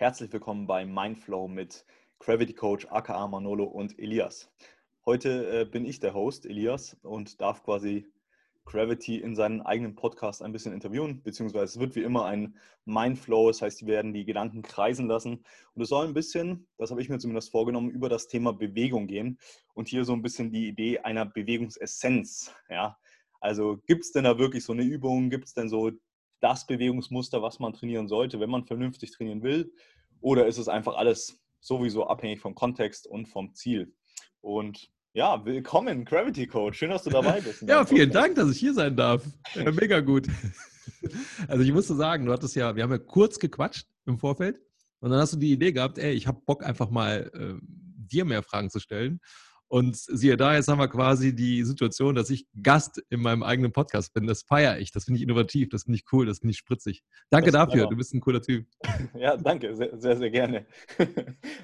Herzlich willkommen bei Mindflow mit Gravity Coach aka Manolo und Elias. Heute äh, bin ich der Host, Elias, und darf quasi Gravity in seinen eigenen Podcast ein bisschen interviewen, beziehungsweise es wird wie immer ein Mindflow, das heißt, die werden die Gedanken kreisen lassen und es soll ein bisschen, das habe ich mir zumindest vorgenommen, über das Thema Bewegung gehen und hier so ein bisschen die Idee einer Bewegungsessenz. Ja? Also gibt es denn da wirklich so eine Übung, gibt es denn so das Bewegungsmuster, was man trainieren sollte, wenn man vernünftig trainieren will? Oder ist es einfach alles sowieso abhängig vom Kontext und vom Ziel? Und ja, willkommen, Gravity Coach. Schön, dass du dabei bist. ja, vielen Dank, dass ich hier sein darf. Ja, mega gut. Also ich musste sagen, du hattest ja, wir haben ja kurz gequatscht im Vorfeld und dann hast du die Idee gehabt, ey, ich habe Bock einfach mal äh, dir mehr Fragen zu stellen. Und siehe da, jetzt haben wir quasi die Situation, dass ich Gast in meinem eigenen Podcast bin. Das feiere ich. Das finde ich innovativ, das finde ich cool, das finde ich spritzig. Danke dafür, du bist ein cooler Typ. Ja, danke, sehr, sehr, sehr gerne.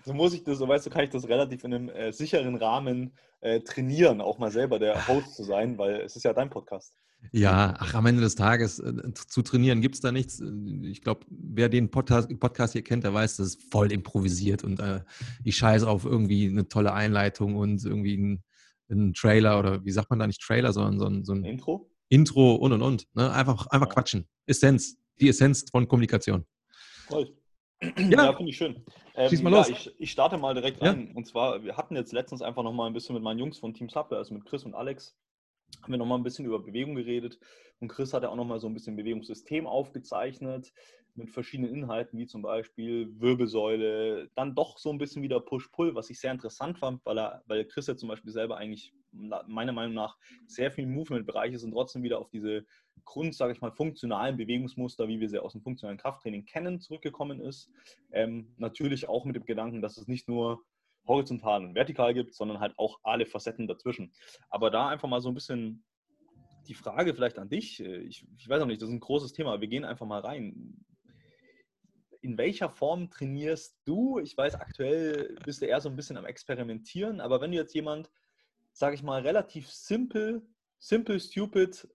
so muss ich das, so weißt du, kann ich das relativ in einem äh, sicheren Rahmen äh, trainieren, auch mal selber der Host zu sein, weil es ist ja dein Podcast. Ja, ach, am Ende des Tages äh, zu trainieren gibt es da nichts. Ich glaube, wer den Podcast, Podcast, hier kennt, der weiß, das ist voll improvisiert und äh, ich scheiße auf irgendwie eine tolle Einleitung und irgendwie ein, ein, Trailer oder wie sagt man da nicht Trailer, sondern so ein, so ein Intro? Intro und und und. Ne? Einfach, einfach ja. quatschen. Essenz, die Essenz von Kommunikation. Toll. Ja, ja finde ich schön. Ähm, Schieß mal los. Ja, ich, ich, starte mal direkt rein. Und zwar, wir hatten jetzt letztens einfach noch mal ein bisschen mit meinen Jungs von Team Subway, also mit Chris und Alex, haben wir nochmal ein bisschen über Bewegung geredet. Und Chris hat ja auch nochmal so ein bisschen Bewegungssystem aufgezeichnet mit verschiedenen Inhalten, wie zum Beispiel Wirbelsäule, dann doch so ein bisschen wieder Push-Pull, was ich sehr interessant fand, weil, er, weil Chris ja zum Beispiel selber eigentlich meiner Meinung nach sehr viel Movement-Bereich ist und trotzdem wieder auf diese Grund, sage ich mal, funktionalen Bewegungsmuster, wie wir sie aus dem funktionalen Krafttraining kennen, zurückgekommen ist. Ähm, natürlich auch mit dem Gedanken, dass es nicht nur horizontal und vertikal gibt, sondern halt auch alle Facetten dazwischen. Aber da einfach mal so ein bisschen die Frage vielleicht an dich. Äh, ich, ich weiß auch nicht, das ist ein großes Thema. Wir gehen einfach mal rein. In welcher Form trainierst du? Ich weiß, aktuell bist du eher so ein bisschen am Experimentieren, aber wenn du jetzt jemand, sage ich mal, relativ simpel, simple, stupid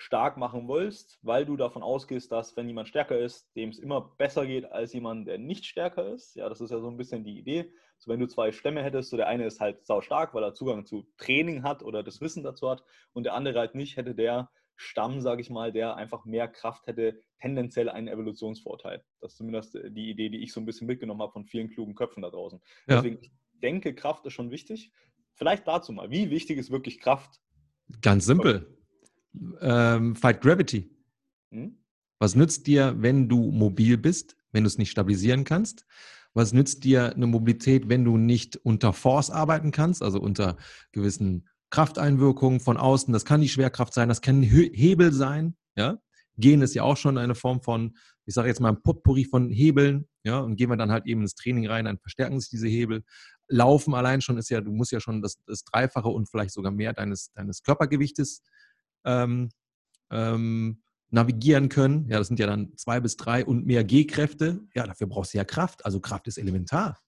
stark machen willst, weil du davon ausgehst, dass wenn jemand stärker ist, dem es immer besser geht als jemand, der nicht stärker ist. Ja, das ist ja so ein bisschen die Idee. So, wenn du zwei Stämme hättest, so der eine ist halt sau stark, weil er Zugang zu Training hat oder das Wissen dazu hat und der andere halt nicht, hätte der Stamm, sage ich mal, der einfach mehr Kraft hätte, tendenziell einen Evolutionsvorteil. Das ist zumindest die Idee, die ich so ein bisschen mitgenommen habe von vielen klugen Köpfen da draußen. Ja. Deswegen, ich denke, Kraft ist schon wichtig. Vielleicht dazu mal, wie wichtig ist wirklich Kraft? Ganz simpel. Ähm, Fight Gravity. Hm? Was nützt dir, wenn du mobil bist, wenn du es nicht stabilisieren kannst? Was nützt dir eine Mobilität, wenn du nicht unter Force arbeiten kannst, also unter gewissen Krafteinwirkungen von außen? Das kann die Schwerkraft sein, das kann ein Hebel sein. Ja? Gehen ist ja auch schon eine Form von, ich sage jetzt mal ein Potpourri von Hebeln. Ja? Und gehen wir dann halt eben ins Training rein, dann verstärken sich diese Hebel. Laufen allein schon ist ja, du musst ja schon das, das Dreifache und vielleicht sogar mehr deines, deines Körpergewichtes ähm, ähm, navigieren können. Ja, das sind ja dann zwei bis drei und mehr G-Kräfte. Ja, dafür brauchst du ja Kraft. Also Kraft ist elementar.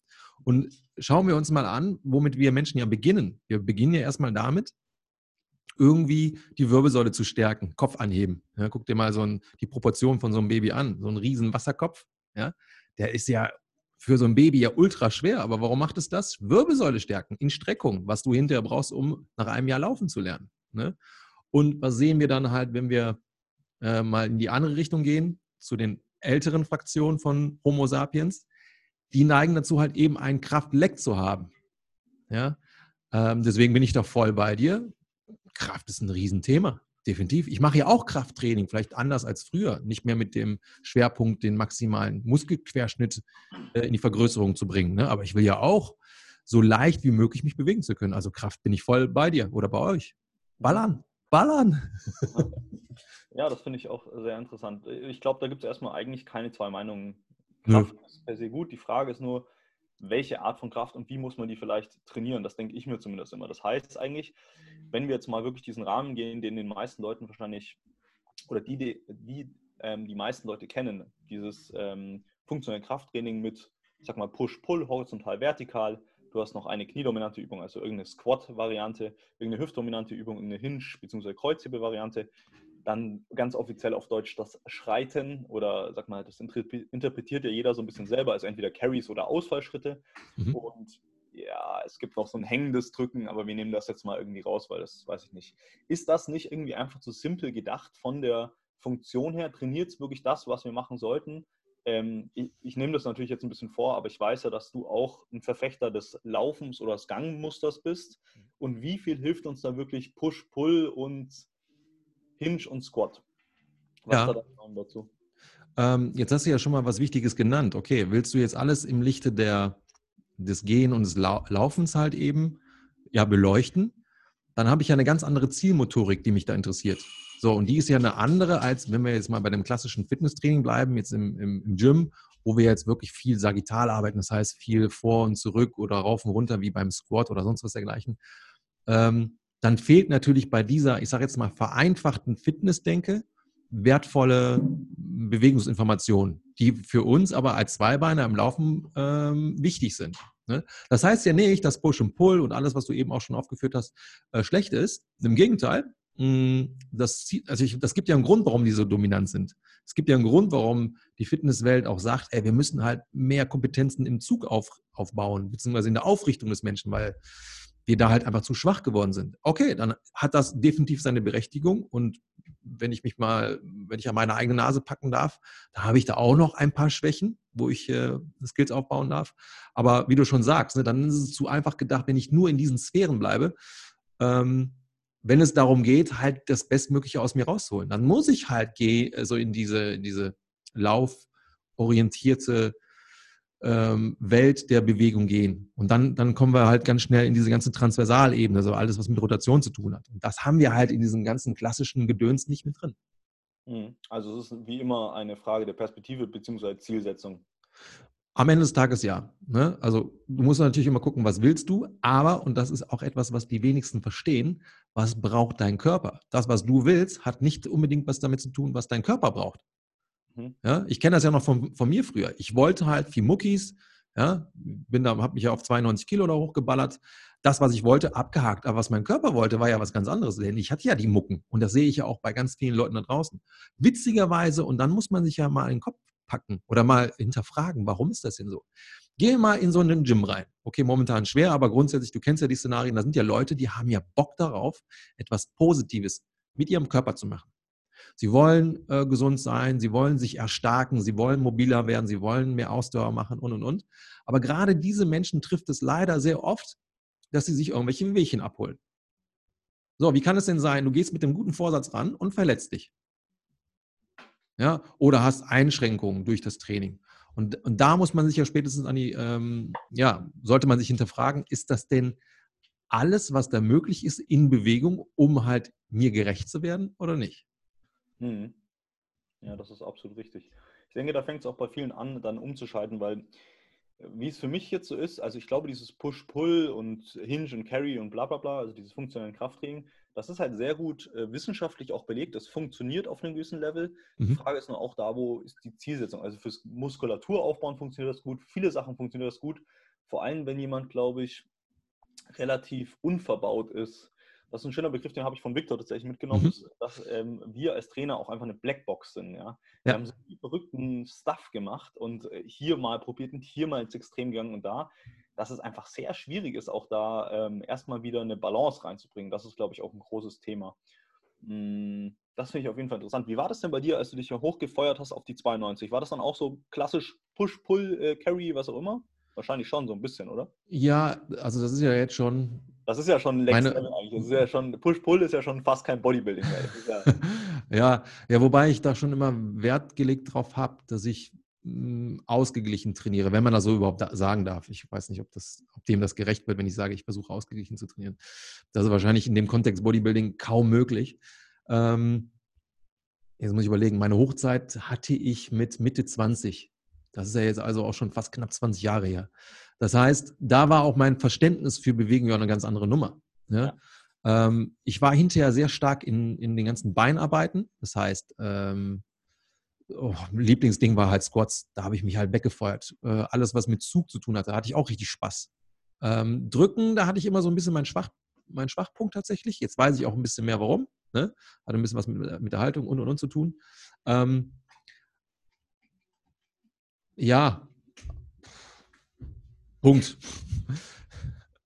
Und schauen wir uns mal an, womit wir Menschen ja beginnen. Wir beginnen ja erstmal damit, irgendwie die Wirbelsäule zu stärken, Kopf anheben. Ja, guck dir mal so ein, die Proportion von so einem Baby an, so ein riesen Wasserkopf. Ja, der ist ja für so ein Baby ja ultra schwer, aber warum macht es das? Wirbelsäule stärken in Streckung, was du hinterher brauchst, um nach einem Jahr laufen zu lernen. Ne? Und was sehen wir dann halt, wenn wir äh, mal in die andere Richtung gehen, zu den älteren Fraktionen von Homo sapiens, die neigen dazu halt eben einen Kraftleck zu haben. Ja? Ähm, deswegen bin ich da voll bei dir. Kraft ist ein Riesenthema. Definitiv. Ich mache ja auch Krafttraining, vielleicht anders als früher. Nicht mehr mit dem Schwerpunkt, den maximalen Muskelquerschnitt äh, in die Vergrößerung zu bringen. Ne? Aber ich will ja auch so leicht wie möglich mich bewegen zu können. Also Kraft bin ich voll bei dir oder bei euch. Ballern, ballern. Ja, das finde ich auch sehr interessant. Ich glaube, da gibt es erstmal eigentlich keine zwei Meinungen. Kraft ja. ist per se gut. Die Frage ist nur, welche Art von Kraft und wie muss man die vielleicht trainieren? Das denke ich mir zumindest immer. Das heißt eigentlich, wenn wir jetzt mal wirklich diesen Rahmen gehen, den den meisten Leuten wahrscheinlich oder die, die, die, ähm, die meisten Leute kennen, dieses ähm, funktionelle Krafttraining mit, ich sag mal, Push-Pull, horizontal, vertikal. Du hast noch eine kniedominante Übung, also irgendeine Squat-Variante, irgendeine hüftdominante Übung, irgendeine Hinge- bzw. Kreuzhebel-Variante dann ganz offiziell auf Deutsch das Schreiten oder sag mal, das interpretiert ja jeder so ein bisschen selber, also entweder Carries oder Ausfallschritte. Mhm. Und ja, es gibt noch so ein hängendes Drücken, aber wir nehmen das jetzt mal irgendwie raus, weil das weiß ich nicht. Ist das nicht irgendwie einfach zu simpel gedacht von der Funktion her? Trainiert es wirklich das, was wir machen sollten? Ähm, ich, ich, nehme das natürlich jetzt ein bisschen vor, aber ich weiß ja, dass du auch ein Verfechter des Laufens oder des Gangmusters bist. Und wie viel hilft uns da wirklich Push, Pull und Hinge und Squat? Was ja. da dazu? Ähm, jetzt hast du ja schon mal was Wichtiges genannt. Okay, willst du jetzt alles im Lichte der des Gehen und des Laufens halt eben ja beleuchten, dann habe ich ja eine ganz andere Zielmotorik, die mich da interessiert. So, und die ist ja eine andere, als wenn wir jetzt mal bei dem klassischen Fitnesstraining bleiben, jetzt im, im, im Gym, wo wir jetzt wirklich viel sagittal arbeiten, das heißt viel vor und zurück oder rauf und runter wie beim Squat oder sonst was dergleichen. Ähm, dann fehlt natürlich bei dieser, ich sage jetzt mal, vereinfachten Fitnessdenke wertvolle Bewegungsinformationen, die für uns aber als Zweibeiner im Laufen ähm, wichtig sind. Ne? Das heißt ja nicht, dass Push und Pull und alles, was du eben auch schon aufgeführt hast, äh, schlecht ist. Im Gegenteil, das, also ich, das gibt ja einen Grund, warum die so dominant sind. Es gibt ja einen Grund, warum die Fitnesswelt auch sagt, ey, wir müssen halt mehr Kompetenzen im Zug auf, aufbauen, beziehungsweise in der Aufrichtung des Menschen, weil wir da halt einfach zu schwach geworden sind. Okay, dann hat das definitiv seine Berechtigung und wenn ich mich mal, wenn ich an meine eigene Nase packen darf, da habe ich da auch noch ein paar Schwächen, wo ich äh, Skills aufbauen darf. Aber wie du schon sagst, ne, dann ist es zu einfach gedacht, wenn ich nur in diesen Sphären bleibe, ähm, wenn es darum geht, halt das Bestmögliche aus mir rauszuholen. Dann muss ich halt gehen, also in diese, in diese lauforientierte ähm, Welt der Bewegung gehen. Und dann, dann kommen wir halt ganz schnell in diese ganze Transversalebene, also alles, was mit Rotation zu tun hat. Und das haben wir halt in diesem ganzen klassischen Gedöns nicht mit drin. Mhm. Also es ist wie immer eine Frage der Perspektive bzw. Zielsetzung. Am Ende des Tages ja. Ne? Also du musst natürlich immer gucken, was willst du, aber, und das ist auch etwas, was die wenigsten verstehen, was braucht dein Körper? Das, was du willst, hat nicht unbedingt was damit zu tun, was dein Körper braucht. Mhm. Ja, ich kenne das ja noch von, von mir früher. Ich wollte halt viel Muckis, ja, bin da, habe mich ja auf 92 Kilo da hochgeballert. Das, was ich wollte, abgehakt. Aber was mein Körper wollte, war ja was ganz anderes. Denn ich hatte ja die Mucken. Und das sehe ich ja auch bei ganz vielen Leuten da draußen. Witzigerweise, und dann muss man sich ja mal in den Kopf packen oder mal hinterfragen, warum ist das denn so? Geh mal in so einen Gym rein. Okay, momentan schwer, aber grundsätzlich, du kennst ja die Szenarien, da sind ja Leute, die haben ja Bock darauf, etwas Positives mit ihrem Körper zu machen. Sie wollen äh, gesund sein, sie wollen sich erstarken, sie wollen mobiler werden, sie wollen mehr Ausdauer machen und, und, und. Aber gerade diese Menschen trifft es leider sehr oft, dass sie sich irgendwelche Wehchen abholen. So, wie kann es denn sein, du gehst mit dem guten Vorsatz ran und verletzt dich? Ja, oder hast Einschränkungen durch das Training. Und, und da muss man sich ja spätestens an die, ähm, ja, sollte man sich hinterfragen, ist das denn alles, was da möglich ist, in Bewegung, um halt mir gerecht zu werden oder nicht? Mhm. Ja, das ist absolut richtig. Ich denke, da fängt es auch bei vielen an, dann umzuschalten, weil äh, wie es für mich jetzt so ist, also ich glaube, dieses Push-Pull und Hinge und Carry und bla bla bla, also dieses funktionelle Krafttraining, das ist halt sehr gut äh, wissenschaftlich auch belegt. Das funktioniert auf einem gewissen Level. Mhm. Die Frage ist nur auch da, wo ist die Zielsetzung? Also fürs Muskulaturaufbauen funktioniert das gut, viele Sachen funktioniert das gut. Vor allem, wenn jemand, glaube ich, relativ unverbaut ist das ist ein schöner Begriff, den habe ich von Victor tatsächlich mitgenommen, mhm. dass ähm, wir als Trainer auch einfach eine Blackbox sind. Ja? Wir ja. haben so viel verrückten Stuff gemacht und äh, hier mal probiert und hier mal ins Extrem gegangen und da, dass es einfach sehr schwierig ist, auch da ähm, erstmal wieder eine Balance reinzubringen. Das ist, glaube ich, auch ein großes Thema. Hm, das finde ich auf jeden Fall interessant. Wie war das denn bei dir, als du dich ja hochgefeuert hast auf die 92? War das dann auch so klassisch Push, Pull, äh, was auch immer? Wahrscheinlich schon so ein bisschen, oder? Ja, also das ist ja jetzt schon das ist ja schon Next Meine, eigentlich. Das ist ja schon, Push-Pull ist ja schon fast kein Bodybuilding mehr. Ja, ja, ja, wobei ich da schon immer Wert gelegt drauf habe, dass ich ausgeglichen trainiere, wenn man das so überhaupt sagen darf. Ich weiß nicht, ob, das, ob dem das gerecht wird, wenn ich sage, ich versuche ausgeglichen zu trainieren. Das ist wahrscheinlich in dem Kontext Bodybuilding kaum möglich. Ähm, jetzt muss ich überlegen, meine Hochzeit hatte ich mit Mitte 20. Das ist ja jetzt also auch schon fast knapp 20 Jahre her. Das heißt, da war auch mein Verständnis für Bewegung ja eine ganz andere Nummer. Ne? Ja. Ähm, ich war hinterher sehr stark in, in den ganzen Beinarbeiten. Das heißt, ähm, oh, Lieblingsding war halt Squats. Da habe ich mich halt weggefeuert. Äh, alles, was mit Zug zu tun hatte, da hatte ich auch richtig Spaß. Ähm, Drücken, da hatte ich immer so ein bisschen meinen Schwach, mein Schwachpunkt tatsächlich. Jetzt weiß ich auch ein bisschen mehr warum. Ne? Hat ein bisschen was mit, mit der Haltung und und und zu tun. Ähm, ja. Punkt.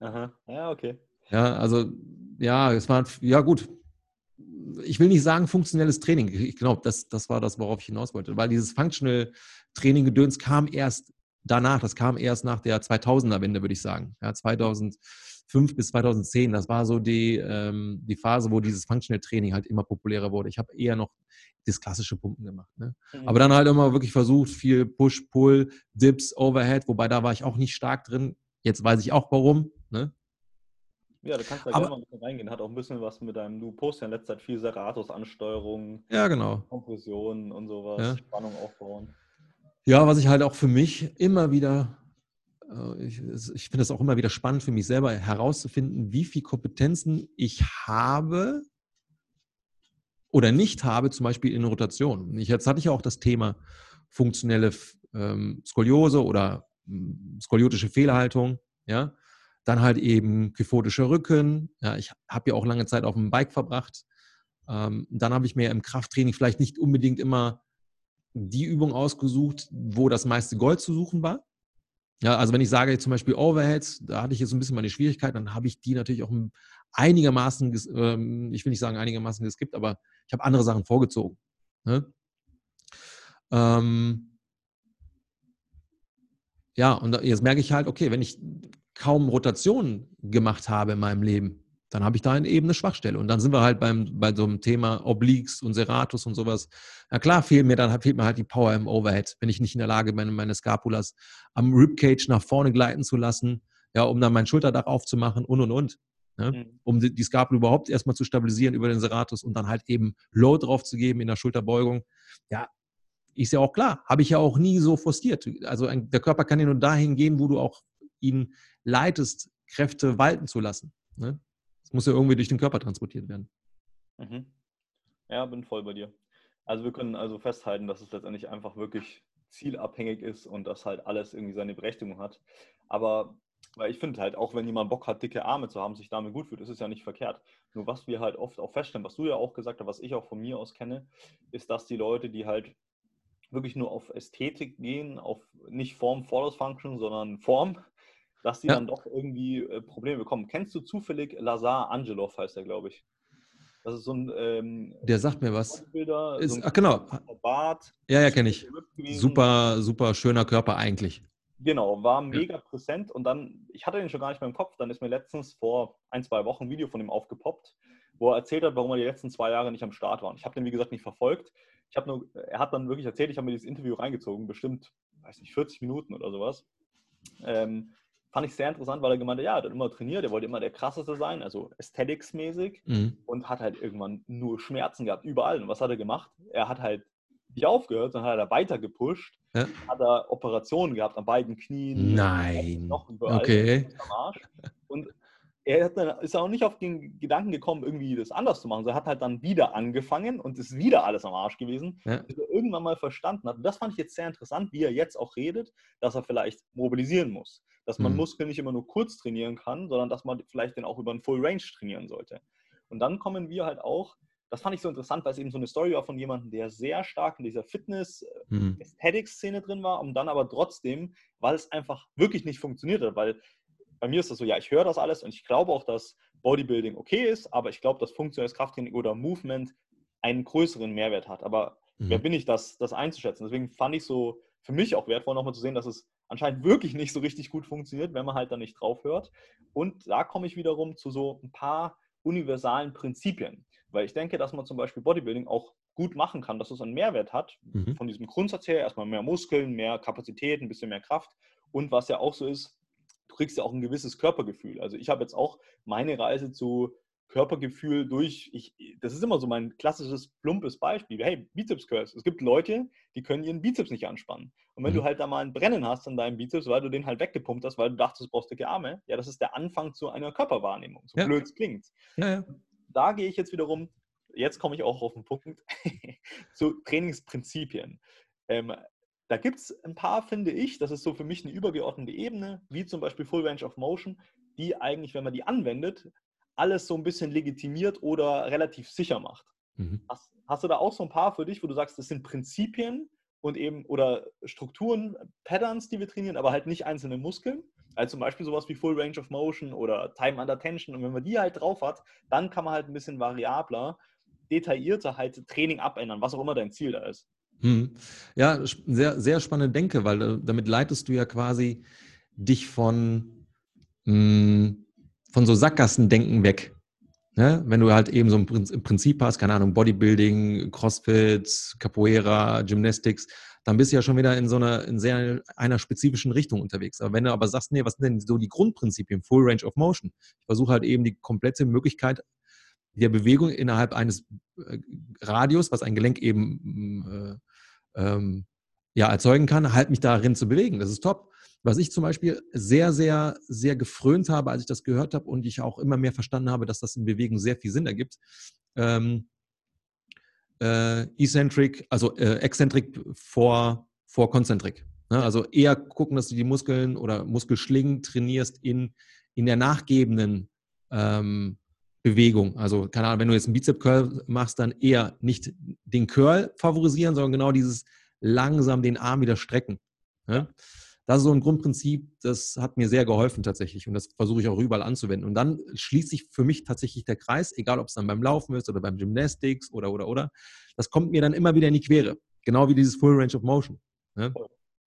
Aha. Ja, okay. Ja, also, ja, es war, ja, gut. Ich will nicht sagen funktionelles Training. Ich glaube, das, das war das, worauf ich hinaus wollte. Weil dieses Functional Training-Gedöns kam erst danach. Das kam erst nach der 2000er-Wende, würde ich sagen. Ja, 2005 bis 2010. Das war so die, ähm, die Phase, wo dieses Functional Training halt immer populärer wurde. Ich habe eher noch das klassische Pumpen gemacht. Ne? Mhm. Aber dann halt immer wirklich versucht, viel Push, Pull, Dips, Overhead, wobei da war ich auch nicht stark drin. Jetzt weiß ich auch warum. Ne? Ja, du kannst da gerne mal ein bisschen reingehen. Hat auch ein bisschen was mit deinem, du postest ja in letzter Zeit viel Serratus-Ansteuerung, ja, genau. Kompression und sowas, ja. Spannung aufbauen. Ja, was ich halt auch für mich immer wieder, äh, ich, ich finde es auch immer wieder spannend für mich selber herauszufinden, wie viele Kompetenzen ich habe oder nicht habe, zum Beispiel in Rotation. Ich, jetzt hatte ich ja auch das Thema funktionelle ähm, Skoliose oder ähm, skoliotische Fehlhaltung, ja. Dann halt eben kyphotischer Rücken. Ja, ich habe ja auch lange Zeit auf dem Bike verbracht. Ähm, dann habe ich mir im Krafttraining vielleicht nicht unbedingt immer die Übung ausgesucht, wo das meiste Gold zu suchen war. Ja, also wenn ich sage zum Beispiel Overheads, da hatte ich jetzt ein bisschen meine Schwierigkeit, dann habe ich die natürlich auch einigermaßen, ähm, ich will nicht sagen einigermaßen geskippt, aber ich habe andere Sachen vorgezogen. Ne? Ähm, ja, und jetzt merke ich halt, okay, wenn ich kaum Rotationen gemacht habe in meinem Leben, dann habe ich da eben eine Schwachstelle. Und dann sind wir halt beim, bei so einem Thema Obliques und Serratus und sowas. Na klar, fehlt mir dann fehlt mir halt die Power im Overhead, wenn ich nicht in der Lage bin, meine Scapulas am Ribcage nach vorne gleiten zu lassen, ja, um dann mein Schulterdach aufzumachen und und und. Ne? Mhm. Um die, die Scapula überhaupt erstmal zu stabilisieren über den Serratus und dann halt eben Load drauf zu geben in der Schulterbeugung. Ja, ist ja auch klar, habe ich ja auch nie so forciert. Also ein, der Körper kann ja nur dahin gehen, wo du auch ihn leitest, Kräfte walten zu lassen. Ne? Es muss ja irgendwie durch den Körper transportiert werden. Mhm. Ja, bin voll bei dir. Also wir können also festhalten, dass es letztendlich einfach wirklich zielabhängig ist und dass halt alles irgendwie seine Berechtigung hat. Aber weil ich finde halt, auch wenn jemand Bock hat, dicke Arme zu haben, sich damit gut fühlt, ist es ja nicht verkehrt. Nur was wir halt oft auch feststellen, was du ja auch gesagt hast, was ich auch von mir aus kenne, ist, dass die Leute, die halt wirklich nur auf Ästhetik gehen, auf nicht Form follows Function, sondern Form, dass die ja. dann doch irgendwie äh, Probleme bekommen. Kennst du zufällig Lazar Angelov, heißt er, glaube ich? Das ist so ein. Ähm, der sagt mir was. Ist, so ach, genau. Bart. Ja, ja, kenne ich. Super, super schöner Körper eigentlich. Genau, war mega ja. präsent und dann, ich hatte den schon gar nicht mehr im Kopf, dann ist mir letztens vor ein, zwei Wochen ein Video von ihm aufgepoppt, wo er erzählt hat, warum er die letzten zwei Jahre nicht am Start war. Und ich habe den, wie gesagt, nicht verfolgt. Ich habe nur, er hat dann wirklich erzählt, ich habe mir dieses Interview reingezogen, bestimmt, weiß nicht, 40 Minuten oder sowas. Ähm, fand ich sehr interessant, weil er gemeint hat, ja, er hat immer trainiert, er wollte immer der krasseste sein, also aesthetics-mäßig mhm. und hat halt irgendwann nur Schmerzen gehabt, überall. Und was hat er gemacht? Er hat halt nicht aufgehört, sondern hat er weiter gepusht, ja. hat er Operationen gehabt an beiden Knien, Nein. Noch überall, okay. Und er dann, ist auch nicht auf den Gedanken gekommen, irgendwie das anders zu machen. sondern hat halt dann wieder angefangen und ist wieder alles am Arsch gewesen, ja. bis er irgendwann mal verstanden hat. Und das fand ich jetzt sehr interessant, wie er jetzt auch redet, dass er vielleicht mobilisieren muss. Dass man mhm. Muskeln nicht immer nur kurz trainieren kann, sondern dass man vielleicht den auch über einen Full Range trainieren sollte. Und dann kommen wir halt auch, das fand ich so interessant, weil es eben so eine Story war von jemandem, der sehr stark in dieser Fitness-Aesthetic-Szene mhm. drin war und dann aber trotzdem, weil es einfach wirklich nicht funktioniert hat, weil bei mir ist das so, ja, ich höre das alles und ich glaube auch, dass Bodybuilding okay ist, aber ich glaube, dass funktionelles Krafttraining oder Movement einen größeren Mehrwert hat. Aber mhm. wer bin ich, das, das einzuschätzen? Deswegen fand ich so für mich auch wertvoll, nochmal zu sehen, dass es anscheinend wirklich nicht so richtig gut funktioniert, wenn man halt da nicht drauf hört. Und da komme ich wiederum zu so ein paar universalen Prinzipien. Weil ich denke, dass man zum Beispiel Bodybuilding auch gut machen kann, dass es einen Mehrwert hat. Mhm. Von diesem Grundsatz her erstmal mehr Muskeln, mehr Kapazität, ein bisschen mehr Kraft. Und was ja auch so ist, du kriegst ja auch ein gewisses Körpergefühl. Also ich habe jetzt auch meine Reise zu Körpergefühl durch, ich, das ist immer so mein klassisches plumpes Beispiel. Hey, Bizeps Curls. Es gibt Leute, die können ihren Bizeps nicht anspannen. Und wenn mhm. du halt da mal ein Brennen hast an deinem Bizeps, weil du den halt weggepumpt hast, weil du dachtest, du brauchst dicke Arme, ja, das ist der Anfang zu einer Körperwahrnehmung. So ja. blöd es klingt. Ja, ja. Da gehe ich jetzt wiederum, jetzt komme ich auch auf den Punkt, zu Trainingsprinzipien. Ähm, da gibt es ein paar, finde ich, das ist so für mich eine übergeordnete Ebene, wie zum Beispiel Full Range of Motion, die eigentlich, wenn man die anwendet, alles so ein bisschen legitimiert oder relativ sicher macht. Mhm. Hast, hast, du da auch so ein paar für dich, wo du sagst, das sind Prinzipien und eben oder Strukturen, Patterns, die wir trainieren, aber halt nicht einzelne Muskeln? Also zum Beispiel sowas wie Full Range of Motion oder Time Under Tension. Und wenn man die halt drauf hat, dann kann man halt ein bisschen variabler, detaillierter halt Training abändern, was auch immer dein Ziel da ist. Hm. Ja, sehr, sehr spannende Denke, weil äh, damit leitest du ja quasi dich von, mh, hm, von so Sackgassendenken weg. Ne? Wenn du halt eben so ein Prinzip hast, keine Ahnung, Bodybuilding, Crossfit, Capoeira, Gymnastics, dann bist du ja schon wieder in so einer, in sehr einer spezifischen Richtung unterwegs. Aber wenn du aber sagst, nee, was sind denn so die Grundprinzipien, Full Range of Motion? Ich versuche halt eben die komplette Möglichkeit der Bewegung innerhalb eines äh, Radius, was ein Gelenk eben äh, ähm, ja, erzeugen kann, halt mich darin zu bewegen. Das ist top. Was ich zum Beispiel sehr, sehr, sehr gefrönt habe, als ich das gehört habe und ich auch immer mehr verstanden habe, dass das in Bewegung sehr viel Sinn ergibt. Ähm, äh, eccentric, also äh, eccentric vor, vor concentric. Ne? Also eher gucken, dass du die Muskeln oder Muskelschlingen trainierst in, in der nachgebenden ähm, Bewegung. Also, keine Ahnung, wenn du jetzt einen Bizep-Curl machst, dann eher nicht den Curl favorisieren, sondern genau dieses langsam den Arm wieder strecken. Ne? Das ist so ein Grundprinzip, das hat mir sehr geholfen tatsächlich und das versuche ich auch überall anzuwenden. Und dann schließt sich für mich tatsächlich der Kreis, egal ob es dann beim Laufen ist oder beim Gymnastics oder, oder, oder. Das kommt mir dann immer wieder in die Quere. Genau wie dieses Full Range of Motion. Ne?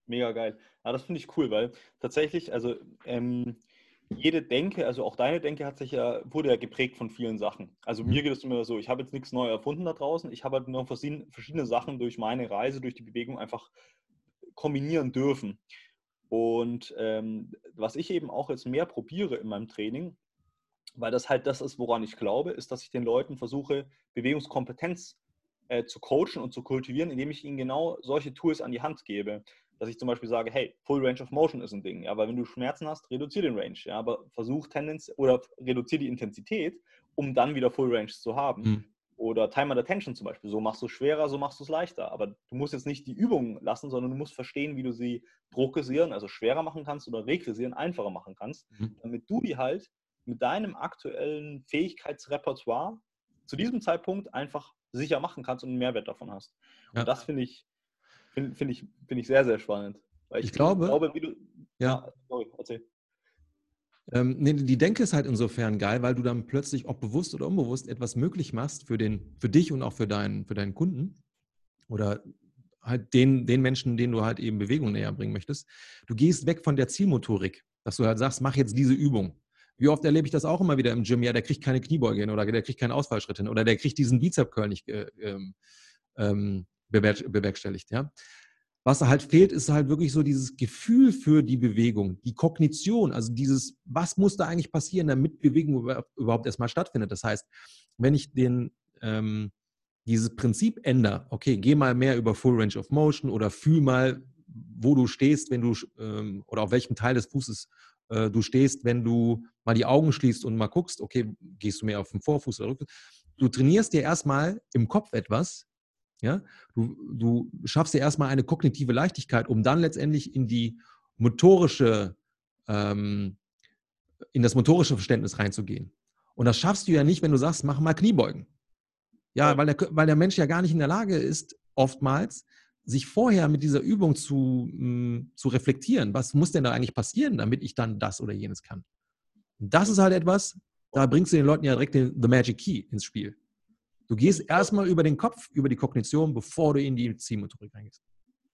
Mega geil. Ja, das finde ich cool, weil tatsächlich, also ähm, jede Denke, also auch deine Denke hat sich ja, wurde ja geprägt von vielen Sachen. Also mhm. mir geht es immer so, ich habe jetzt nichts neu erfunden da draußen, ich habe halt noch verschiedene Sachen durch meine Reise, durch die Bewegung einfach kombinieren dürfen. Und ähm, was ich eben auch jetzt mehr probiere in meinem Training, weil das halt das ist, woran ich glaube, ist, dass ich den Leuten versuche, Bewegungskompetenz äh, zu coachen und zu kultivieren, indem ich ihnen genau solche Tools an die Hand gebe. Dass ich zum Beispiel sage, hey, Full Range of Motion ist ein Ding, ja, weil wenn du Schmerzen hast, reduziere den Range, ja, aber versuch Tendenz oder reduziere die Intensität, um dann wieder Full Range zu haben. Mhm. Oder Time and Attention zum Beispiel. So machst du es schwerer, so machst du es leichter. Aber du musst jetzt nicht die Übungen lassen, sondern du musst verstehen, wie du sie progressieren, also schwerer machen kannst oder regressieren, einfacher machen kannst, mhm. damit du die halt mit deinem aktuellen Fähigkeitsrepertoire zu diesem Zeitpunkt einfach sicher machen kannst und einen Mehrwert davon hast. Ja. Und das finde ich, find, find ich, find ich sehr, sehr spannend. Weil ich, ich glaube, glaube wie du, ja. ja sorry, erzähl. Ähm, nee, die Denke ist halt insofern geil, weil du dann plötzlich, ob bewusst oder unbewusst, etwas möglich machst für, den, für dich und auch für deinen, für deinen Kunden oder halt den, den Menschen, denen du halt eben Bewegung näher bringen möchtest. Du gehst weg von der Zielmotorik, dass du halt sagst, mach jetzt diese Übung. Wie oft erlebe ich das auch immer wieder im Gym? Ja, der kriegt keine Kniebeuge hin oder der kriegt keinen Ausfallschritt hin oder der kriegt diesen Bizep-Curl nicht äh, ähm, ähm bewerkstelligt. Ja? Was halt fehlt, ist halt wirklich so dieses Gefühl für die Bewegung, die Kognition, also dieses, was muss da eigentlich passieren, damit Bewegung überhaupt erstmal stattfindet. Das heißt, wenn ich den, ähm, dieses Prinzip ändere, okay, geh mal mehr über Full Range of Motion oder fühl mal, wo du stehst, wenn du, ähm, oder auf welchem Teil des Fußes äh, du stehst, wenn du mal die Augen schließt und mal guckst, okay, gehst du mehr auf den Vorfuß oder Rückfuß. Du trainierst dir erstmal im Kopf etwas, ja? Du, du schaffst dir erstmal eine kognitive Leichtigkeit, um dann letztendlich in die motorische, ähm, in das motorische Verständnis reinzugehen. Und das schaffst du ja nicht, wenn du sagst, mach mal Kniebeugen. Ja, weil der, weil der Mensch ja gar nicht in der Lage ist, oftmals, sich vorher mit dieser Übung zu, mh, hm, zu reflektieren. Was muss denn da eigentlich passieren, damit ich dann das oder jenes kann? Und das ist halt etwas, da bringst du den Leuten ja direkt den The Magic Key ins Spiel. Du gehst erstmal über den Kopf, über die Kognition, bevor du in die Zielmotorik reingehst.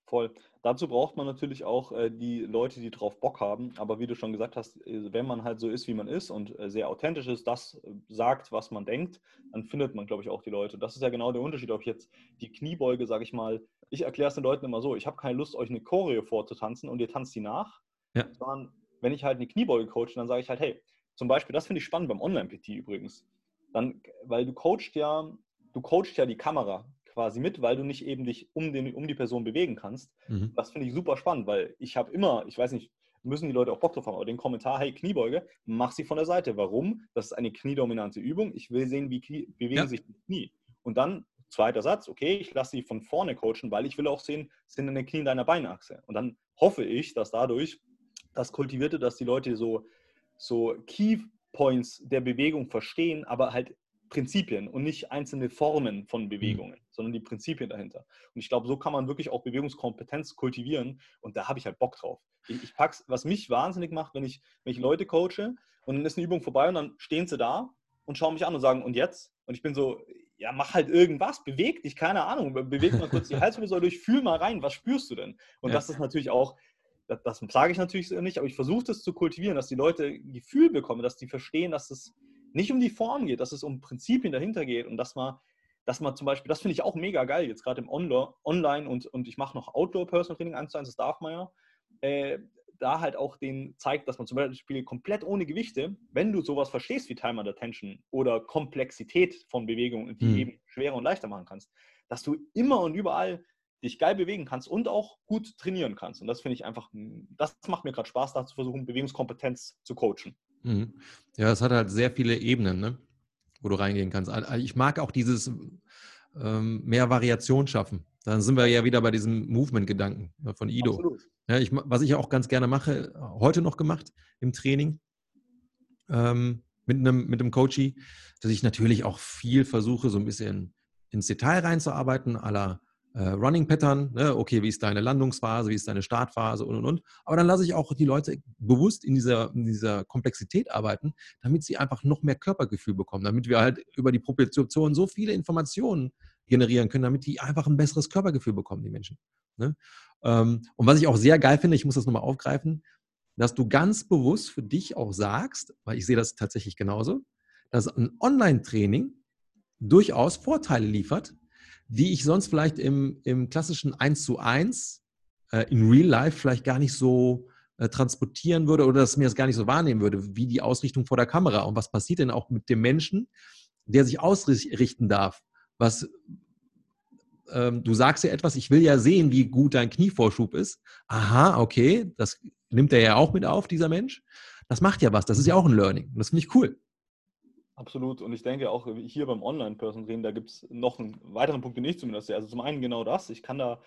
Voll. Dazu braucht man natürlich auch äh, die Leute, die drauf Bock haben. Aber wie du schon gesagt hast, äh, wenn man halt so ist, wie man ist und äh, sehr authentisch ist, das äh, sagt, was man denkt, dann findet man, glaube ich, auch die Leute. Das ist ja genau der Unterschied, ob ich jetzt die Kniebeuge, sage ich mal, ich erkläre es den Leuten immer so, ich habe keine Lust, euch eine Choreo vorzutanzen und ihr tanzt die nach, ja. sondern wenn ich halt eine Kniebeuge coache, dann sage ich halt, hey, zum Beispiel, das finde ich spannend beim Online-PT übrigens, dann, weil du coachst ja du coachst ja die Kamera quasi mit, weil du nicht eben dich um, den, um die Person bewegen kannst. Mhm. Das finde ich super spannend, weil ich habe immer, ich weiß nicht, müssen die Leute auch Bock drauf haben, aber den Kommentar, hey, Kniebeuge, mach sie von der Seite. Warum? Das ist eine kniedominante Übung. Ich will sehen, wie Knie, bewegen ja. sich die Knie. Und dann zweiter Satz, okay, ich lasse sie von vorne coachen, weil ich will auch sehen, sind deine Knie in deiner Beinachse. Und dann hoffe ich, dass dadurch das kultivierte, dass die Leute so, so Key Checkpoints der Bewegung verstehen, aber halt Prinzipien und nicht einzelne Formen von mhm. Bewegungen, mhm. sondern die Prinzipien dahinter. Und ich glaube, so kann man wirklich auch Bewegungskompetenz kultivieren und da habe ich halt Bock drauf. Ich, ich pack's, was mich wahnsinnig macht, wenn ich, wenn ich Leute coache und dann ist eine Übung vorbei und dann stehen sie da und schauen mich an und sagen, und jetzt? Und ich bin so, ja, mach halt irgendwas, beweg dich, keine Ahnung, beweg mal kurz die Halswirbelsäule durch, fühl mal rein, was spürst du denn? Und ja. das ist natürlich auch, das, das sage ich natürlich nicht, aber ich versuche das zu kultivieren, dass die Leute ein Gefühl bekommen, dass die verstehen, dass es nicht um die Form geht, dass es um Prinzipien dahinter geht und dass man, dass man zum Beispiel, das finde ich auch mega geil, jetzt gerade im Online und, und ich mache noch Outdoor Personal Training 1 zu 1, das darf man ja, äh, da halt auch den zeigt, dass man zum Beispiel komplett ohne Gewichte, wenn du sowas verstehst wie Time and Attention oder Komplexität von Bewegungen, die mhm. eben schwerer und leichter machen kannst, dass du immer und überall dich geil bewegen kannst und auch gut trainieren kannst. Und das finde ich einfach, das macht mir gerade Spaß, da zu versuchen, Bewegungskompetenz zu coachen. Mhm. Ja, es hat halt sehr viele Ebenen, ne? wo du reingehen kannst. Ich mag auch dieses ähm, mehr Variation schaffen. Dann sind wir ja wieder bei diesem Movement-Gedanken ne, von Ido. Absolut. Ja, ich, was ich auch ganz gerne mache, heute noch gemacht im Training ähm, mit einem, mit einem Coachie, dass ich natürlich auch viel versuche, so ein bisschen ins Detail reinzuarbeiten, aller äh, Running Pattern, ne? okay, wie ist deine Landungsphase, wie ist deine Startphase und und und. Aber dann lasse ich auch die Leute bewusst in dieser, in dieser Komplexität arbeiten, damit sie einfach noch mehr Körpergefühl bekommen, damit wir halt über die Propriozeption so viele Informationen generieren können, damit die einfach ein besseres Körpergefühl bekommen, die Menschen. Ne? Ähm, und was ich auch sehr geil finde, ich muss das nochmal aufgreifen, dass du ganz bewusst für dich auch sagst, weil ich sehe das tatsächlich genauso, dass ein Online-Training durchaus Vorteile liefert, die ich sonst vielleicht im, im klassischen 1 zu 1 äh, in Real Life vielleicht gar nicht so äh, transportieren würde oder dass mir das gar nicht so wahrnehmen würde, wie die Ausrichtung vor der Kamera. Und was passiert denn auch mit dem Menschen, der sich ausrichten darf? Was, ähm, du sagst ja etwas, ich will ja sehen, wie gut dein Knievorschub ist. Aha, okay, das nimmt er ja auch mit auf, dieser Mensch. Das macht ja was, das ist ja auch ein Learning. Und das finde ich cool. Absolut. Und ich denke auch hier beim Online-Person-Training, da gibt es noch einen weiteren Punkt, den ich zumindest sehe. Also zum einen genau das, ich kann da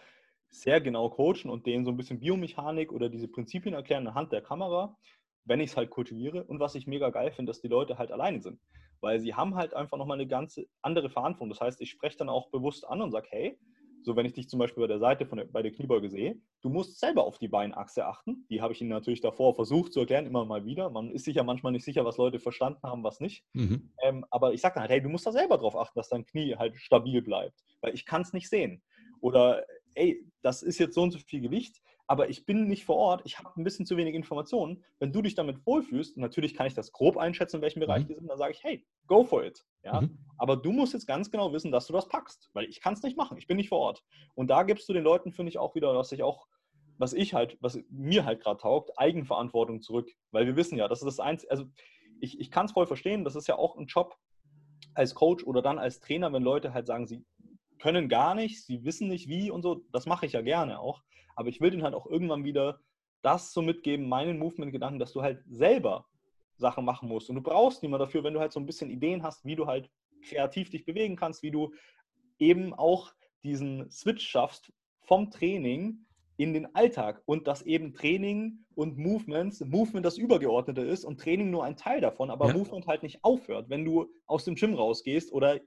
sehr genau coachen und denen so ein bisschen Biomechanik oder diese Prinzipien erklären anhand der Kamera, wenn ich es halt kultiviere. Und was ich mega geil finde, dass die Leute halt alleine sind. Weil sie haben halt einfach nochmal eine ganz andere Verantwortung. Das heißt, ich spreche dann auch bewusst an und sage, hey, so, wenn ich dich zum Beispiel bei der Seite von der, bei der Kniebeuge sehe, du musst selber auf die Beinachse achten. Die habe ich Ihnen natürlich davor versucht zu erklären, immer mal wieder. Man ist sich ja manchmal nicht sicher, was Leute verstanden haben, was nicht. Mhm. Ähm, aber ich sage dann halt, hey, du musst da selber drauf achten, dass dein Knie halt stabil bleibt, weil ich kann es nicht sehen. Oder, ey, das ist jetzt so und so viel Gewicht, aber ich bin nicht vor Ort, ich habe ein bisschen zu wenig Informationen. Wenn du dich damit wohlfühlst, natürlich kann ich das grob einschätzen, in welchem Bereich mhm. die sind, dann sage ich, hey, go for it. Ja? Mhm. Aber du musst jetzt ganz genau wissen, dass du das packst, weil ich kann es nicht machen, ich bin nicht vor Ort. Und da gibst du den Leuten, finde ich, auch wieder, dass ich auch, was ich halt, was mir halt gerade taugt, Eigenverantwortung zurück. Weil wir wissen ja, das ist das Einzige, also ich, ich kann es voll verstehen, das ist ja auch ein Job als Coach oder dann als Trainer, wenn Leute halt sagen, sie können gar nicht, sie wissen nicht wie und so, das mache ich ja gerne auch. Aber ich will denen halt auch irgendwann wieder das so mitgeben, meinen Movement-Gedanken, dass du halt selber Sachen machen musst. Und du brauchst niemand dafür, wenn du halt so ein bisschen Ideen hast, wie du halt kreativ dich bewegen kannst, wie du eben auch diesen Switch schaffst vom Training in den Alltag und dass eben Training und Movements, Movement das Übergeordnete ist und Training nur ein Teil davon, aber ja. Movement halt nicht aufhört, wenn du aus dem Gym rausgehst oder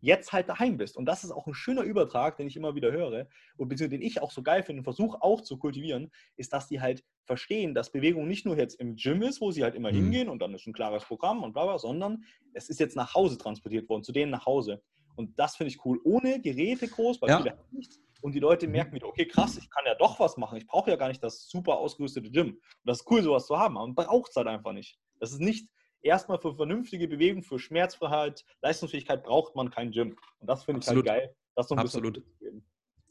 jetzt halt daheim bist. Und das ist auch ein schöner Übertrag, den ich immer wieder höre und beziehungsweise den ich auch so geil finde und versuche auch zu kultivieren, ist, dass die halt verstehen, dass Bewegung nicht nur jetzt im Gym ist, wo sie halt immer mhm. hingehen und dann ist ein klares Programm und bla bla, sondern es ist jetzt nach Hause transportiert worden, zu denen nach Hause. Und das finde ich cool. Ohne Geräte groß, weil ja. viele haben nichts. Und die Leute mhm. merken wieder, okay, krass, ich kann ja doch was machen. Ich brauche ja gar nicht das super ausgerüstete Gym. Und das ist cool, sowas zu haben. Aber man braucht es halt einfach nicht. Das ist nicht erstmal für vernünftige Bewegung, für Schmerzfreiheit, Leistungsfähigkeit braucht man kein Gym. Und das finde ich halt geil. Das so ein Absolut.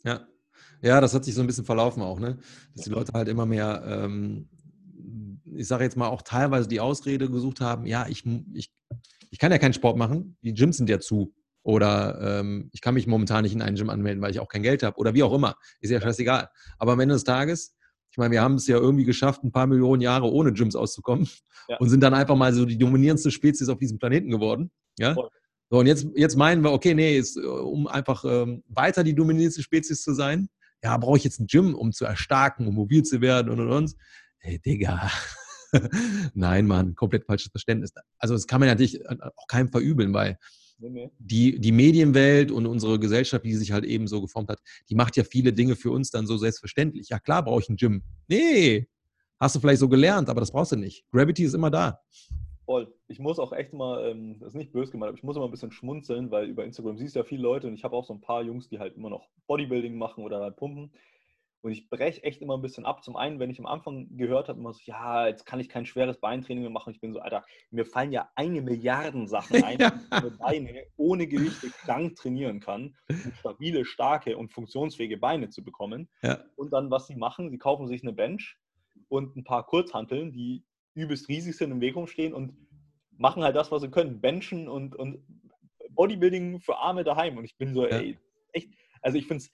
Ja. Ja, das hat sich so ein bisschen verlaufen auch, ne? Dass die Leute halt immer mehr, ähm, ich sage jetzt mal auch teilweise die Ausrede gesucht haben, ja, ich, ich, ich kann ja keinen Sport machen, die Gyms sind ja zu. Oder ähm, ich kann mich momentan nicht in einen Gym anmelden, weil ich auch kein Geld habe. Oder wie auch immer. Ist ja scheißegal. Aber am Ende des Tages ich meine, wir haben es ja irgendwie geschafft, ein paar Millionen Jahre ohne Gyms auszukommen ja. und sind dann einfach mal so die dominierendste Spezies auf diesem Planeten geworden. Ja? So, und jetzt, jetzt meinen wir, okay, nee, jetzt, äh, um einfach ähm, weiter die dominierendste Spezies zu sein, ja, brauche ich jetzt ein Gym, um zu erstarken, um mobil zu werden und und und. Hey, Digga. Nein, Mann, komplett falsches Verständnis. Also das kann man natürlich auch keinem verübeln, weil die, die Medienwelt und unsere Gesellschaft, die sich halt eben so geformt hat, die macht ja viele Dinge für uns dann so selbstverständlich. Ja klar brauche ich ein Gym. Nee, hast du vielleicht so gelernt, aber das brauchst du nicht. Gravity ist immer da. Voll. Ich muss auch echt mal, ähm, das ist nicht böse gemeint, aber ich muss immer ein bisschen schmunzeln, weil über Instagram siehst du ja viele Leute und ich habe auch so ein paar Jungs, die halt immer noch Bodybuilding machen oder halt pumpen. Und ich breche echt immer ein bisschen ab. Zum einen, wenn ich am Anfang gehört habe, immer so, ja, jetzt kann ich kein schweres Beintraining mehr machen. Ich bin so, Alter, mir fallen ja eine Milliarden Sachen ein, ja. die Beine ohne Gewichte krank trainieren kann, um stabile, starke und funktionsfähige Beine zu bekommen. Ja. Und dann, was sie machen, sie kaufen sich eine Bench und ein paar Kurzhanteln, die übelst riesig sind, im Weg rumstehen und machen halt das, was sie können. Benchen und, und Bodybuilding für Arme daheim. Und ich bin so, ja. ey, echt, also ich finde es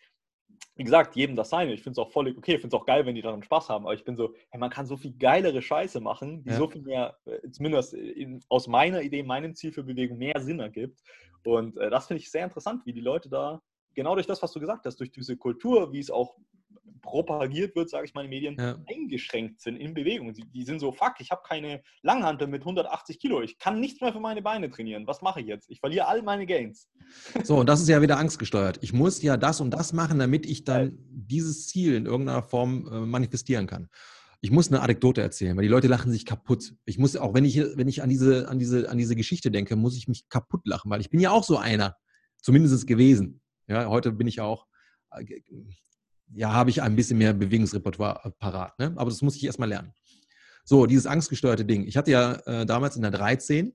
wie gesagt, jedem das seine. Ich finde es auch voll okay, ich finde es auch geil, wenn die daran Spaß haben, aber ich bin so, hey, man kann so viel geilere Scheiße machen, die ja. so viel mehr, äh, zumindest in, aus meiner Idee, meinem Ziel für Bewegung mehr Sinn ergibt. Und äh, das finde ich sehr interessant, wie die Leute da, genau durch das, was du gesagt hast, durch diese Kultur, wie es auch propagiert wird, sage ich mal in Medien, ja. eingeschränkt sind in Bewegung. Die, die sind so, fuck, ich habe keine Langhantel mit 180 Kilo. Ich kann nichts mehr für meine Beine trainieren. Was mache ich jetzt? Ich verliere all meine Gains. So, und das ist ja wieder angstgesteuert. Ich muss ja das und das machen, damit ich dann ja. dieses Ziel in irgendeiner Form äh, manifestieren kann. Ich muss eine Anekdote erzählen, weil die Leute lachen sich kaputt. Ich muss, auch wenn ich, wenn ich an diese, an diese, an diese Geschichte denke, muss ich mich kaputt lachen, weil ich bin ja auch so einer. Zumindest gewesen. Ja, heute bin ich auch äh, ja, habe ich ein bisschen mehr Bewegungsrepertoire parat. Ne? Aber das muss ich erstmal lernen. So, dieses angstgesteuerte Ding. Ich hatte ja äh, damals in der 13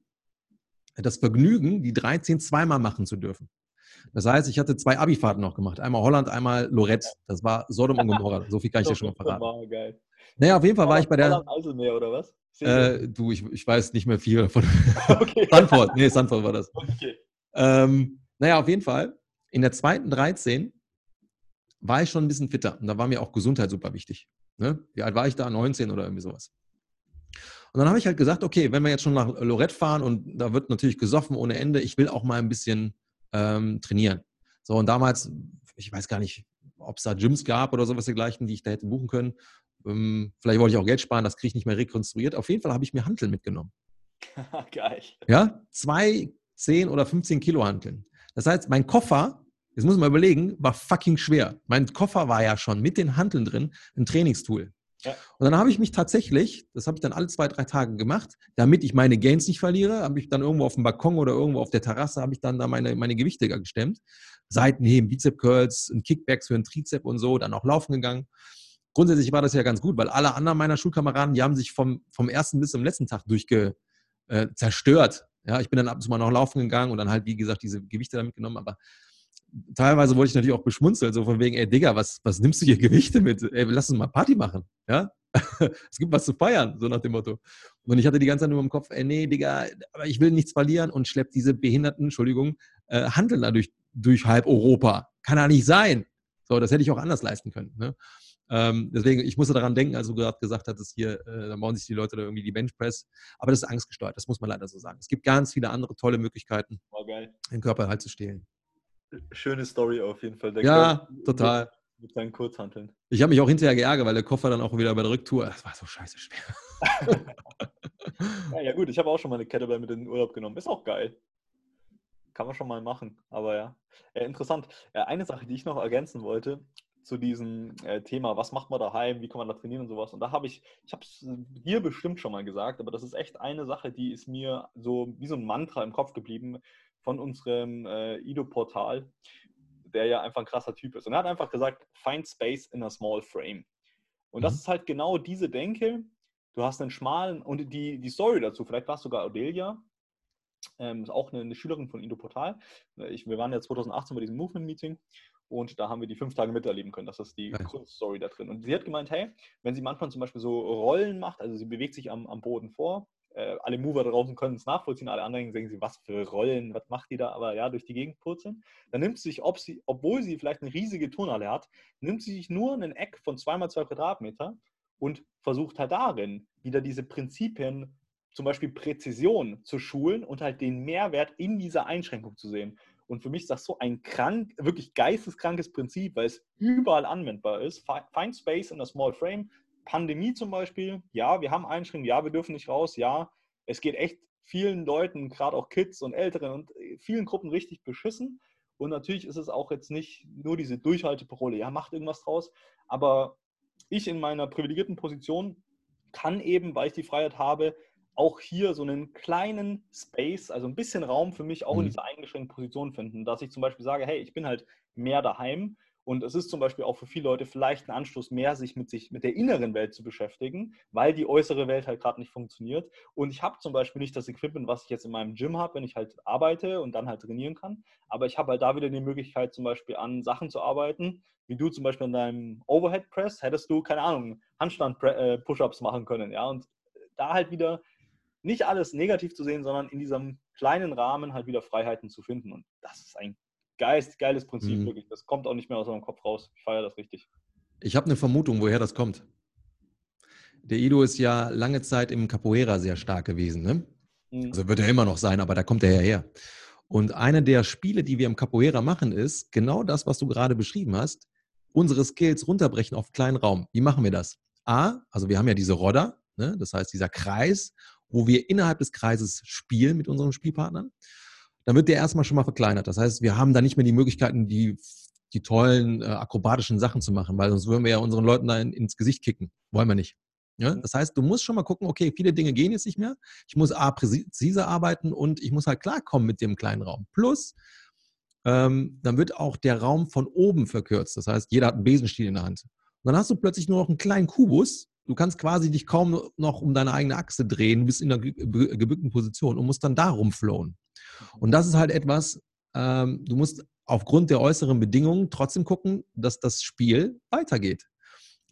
das Vergnügen, die 13 zweimal machen zu dürfen. Das heißt, ich hatte zwei Abifahrten noch gemacht. Einmal Holland, einmal Lorette. Das war Sodom und Gomorra. So viel kann ich dir schon mal verraten. War geil. Naja, auf jeden Fall war ich bei der. Holland, Eiselmeer oder was? Äh, du, ich, ich weiß nicht mehr viel von. Okay. Sanford. Nee, Sanford war das. Okay. Ähm, naja, auf jeden Fall. In der zweiten 13 war ich schon ein bisschen fitter. Und da war mir auch Gesundheit super wichtig. Ne? Wie alt war ich da? 19 oder irgendwie sowas. Und dann habe ich halt gesagt, okay, wenn wir jetzt schon nach Lorette fahren und da wird natürlich gesoffen ohne Ende, ich will auch mal ein bisschen ähm, trainieren. So, und damals, ich weiß gar nicht, ob es da Gyms gab oder sowas dergleichen, die ich da hätte buchen können. Ähm, vielleicht wollte ich auch Geld sparen, das kriege ich nicht mehr rekonstruiert. Auf jeden Fall habe ich mir Hanteln mitgenommen. Geil. Ja, zwei, zehn oder 15 Kilo Hanteln. Das heißt, mein Koffer jetzt muss man überlegen, war fucking schwer. Mein Koffer war ja schon mit den Handeln drin, ein Trainingstool. Ja. Und dann habe ich mich tatsächlich, das habe ich dann alle zwei, drei Tage gemacht, damit ich meine Gains nicht verliere, habe ich dann irgendwo auf dem Balkon oder irgendwo auf der Terrasse, habe ich dann da meine, meine Gewichte gestemmt. Seitenheben, Bizep-Curls, ein Kickbacks für einen Trizep und so, dann auch laufen gegangen. Grundsätzlich war das ja ganz gut, weil alle anderen meiner Schulkameraden, die haben sich vom, vom ersten bis zum letzten Tag durchge, äh, zerstört. Ja, ich bin dann ab und zu mal noch laufen gegangen und dann halt, wie gesagt, diese Gewichte damit genommen, aber teilweise wurde ich natürlich auch beschmunzelt, so von wegen, ey Digga, was, was nimmst du hier Gewichte mit? Ey, lass uns mal Party machen, ja? es gibt was zu feiern, so nach dem Motto. Und ich hatte die ganze Zeit nur im Kopf, ey, nee, Digga, aber ich will nichts verlieren und schleppt diese behinderten, Entschuldigung, äh, Handeln da durch, halb Europa. Kann ja nicht sein. So, das hätte ich auch anders leisten können. Ne? Ähm, deswegen, ich musste daran denken, als du gerade gesagt hattest, hier, äh, da bauen sich die Leute da irgendwie die Benchpress. Aber das ist angstgesteuert, das muss man leider so sagen. Es gibt ganz viele andere tolle Möglichkeiten, den Körper halt zu stehlen. Schöne Story auf jeden Fall. Der ja, Körper total. Mit seinen Kurzhanteln. Ich habe mich auch hinterher geärgert, weil der Koffer dann auch wieder bei der Rücktour, das war so scheiße schwer. ja, ja, gut, ich habe auch schon mal eine Kettlebell mit in den Urlaub genommen. Ist auch geil. Kann man schon mal machen, aber ja. ja interessant. Ja, eine Sache, die ich noch ergänzen wollte zu diesem äh, Thema, was macht man daheim, wie kann man da trainieren und sowas. Und da habe ich, ich habe es dir bestimmt schon mal gesagt, aber das ist echt eine Sache, die ist mir so wie so ein Mantra im Kopf geblieben, von unserem äh, Ido-Portal, der ja einfach ein krasser Typ ist. Und er hat einfach gesagt, find space in a small frame. Und mhm. das ist halt genau diese Denke. Du hast einen schmalen, und die, die Story dazu, vielleicht war es sogar Odelia, ähm, ist auch eine, eine, Schülerin von Indo Portal. Ich, wir waren ja 2018 bei diesem Movement-Meeting und da haben wir die fünf Tage miterleben können. Das ist die ja. Grundstory da drin. Und sie hat gemeint, hey, wenn sie manchmal zum Beispiel so Rollen macht, also sie bewegt sich am, am Boden vor, äh, alle Mover draußen können es nachvollziehen, alle anderen denken sich, was für Rollen, was macht die da, aber ja, durch die Gegend purzeln. Dann nimmt sie sich, ob sie, obwohl sie vielleicht eine riesige Turnhalle hat, nimmt sie sich nur einen Eck von 2x2 Quadratmeter und versucht halt darin wieder diese Prinzipien, zum Beispiel Präzision zu schulen und halt den Mehrwert in dieser Einschränkung zu sehen. Und für mich ist das so ein krank, wirklich geisteskrankes Prinzip, weil es überall anwendbar ist. Find Space in a Small Frame, Pandemie zum Beispiel, ja, wir haben Einschränkungen, ja, wir dürfen nicht raus, ja, es geht echt vielen Leuten, gerade auch Kids und Älteren und äh, vielen Gruppen richtig beschissen. Und natürlich ist es auch jetzt nicht nur diese Durchhalteparole, ja, macht irgendwas draus. Aber ich in meiner privilegierten Position kann eben, weil ich die Freiheit habe, auch hier so einen kleinen Space, also ein bisschen Raum für mich auch mhm. in dieser eingeschränkten Position finden, dass ich zum Beispiel sage, hey, ich bin halt mehr daheim und es ist zum Beispiel auch für viele Leute vielleicht ein Anstoß mehr, sich mit sich mit der inneren Welt zu beschäftigen, weil die äußere Welt halt gerade nicht funktioniert. Und ich habe zum Beispiel nicht das Equipment, was ich jetzt in meinem Gym habe, wenn ich halt arbeite und dann halt trainieren kann. Aber ich habe halt da wieder die Möglichkeit, zum Beispiel an Sachen zu arbeiten, wie du zum Beispiel an deinem Overhead Press, hättest du, keine Ahnung, Handstand-Push-Ups äh, machen können. Ja, und da halt wieder nicht alles negativ zu sehen, sondern in diesem kleinen Rahmen halt wieder Freiheiten zu finden. Und das ist ein Geist, geiles Prinzip, mhm. wirklich. Das kommt auch nicht mehr aus meinem Kopf raus. Ich feiere das richtig. Ich habe eine Vermutung, woher das kommt. Der Ido ist ja lange Zeit im Capoeira sehr stark gewesen. Ne? Mhm. Also wird er immer noch sein, aber da kommt er ja her. Und eine der Spiele, die wir im Capoeira machen, ist genau das, was du gerade beschrieben hast. Unsere Skills runterbrechen auf kleinen Raum. Wie machen wir das? A, also wir haben ja diese Rodder, ne? das heißt dieser Kreis, wo wir innerhalb des Kreises spielen mit unseren Spielpartnern dann wird der erstmal schon mal verkleinert. Das heißt, wir haben da nicht mehr die Möglichkeiten, die, die tollen äh, akrobatischen Sachen zu machen, weil sonst würden wir ja unseren Leuten da in, ins Gesicht kicken. Wollen wir nicht. Ja? Das heißt, du musst schon mal gucken, okay, viele Dinge gehen jetzt nicht mehr. Ich muss A, präzise arbeiten und ich muss halt klarkommen mit dem kleinen Raum. Plus, ähm, dann wird auch der Raum von oben verkürzt. Das heißt, jeder hat einen Besenstiel in der Hand. Und dann hast du plötzlich nur noch einen kleinen Kubus. Du kannst quasi dich kaum noch um deine eigene Achse drehen, bist in einer gebückten Position und musst dann da rumflowen. Und das ist halt etwas, ähm, du musst aufgrund der äußeren Bedingungen trotzdem gucken, dass das Spiel weitergeht.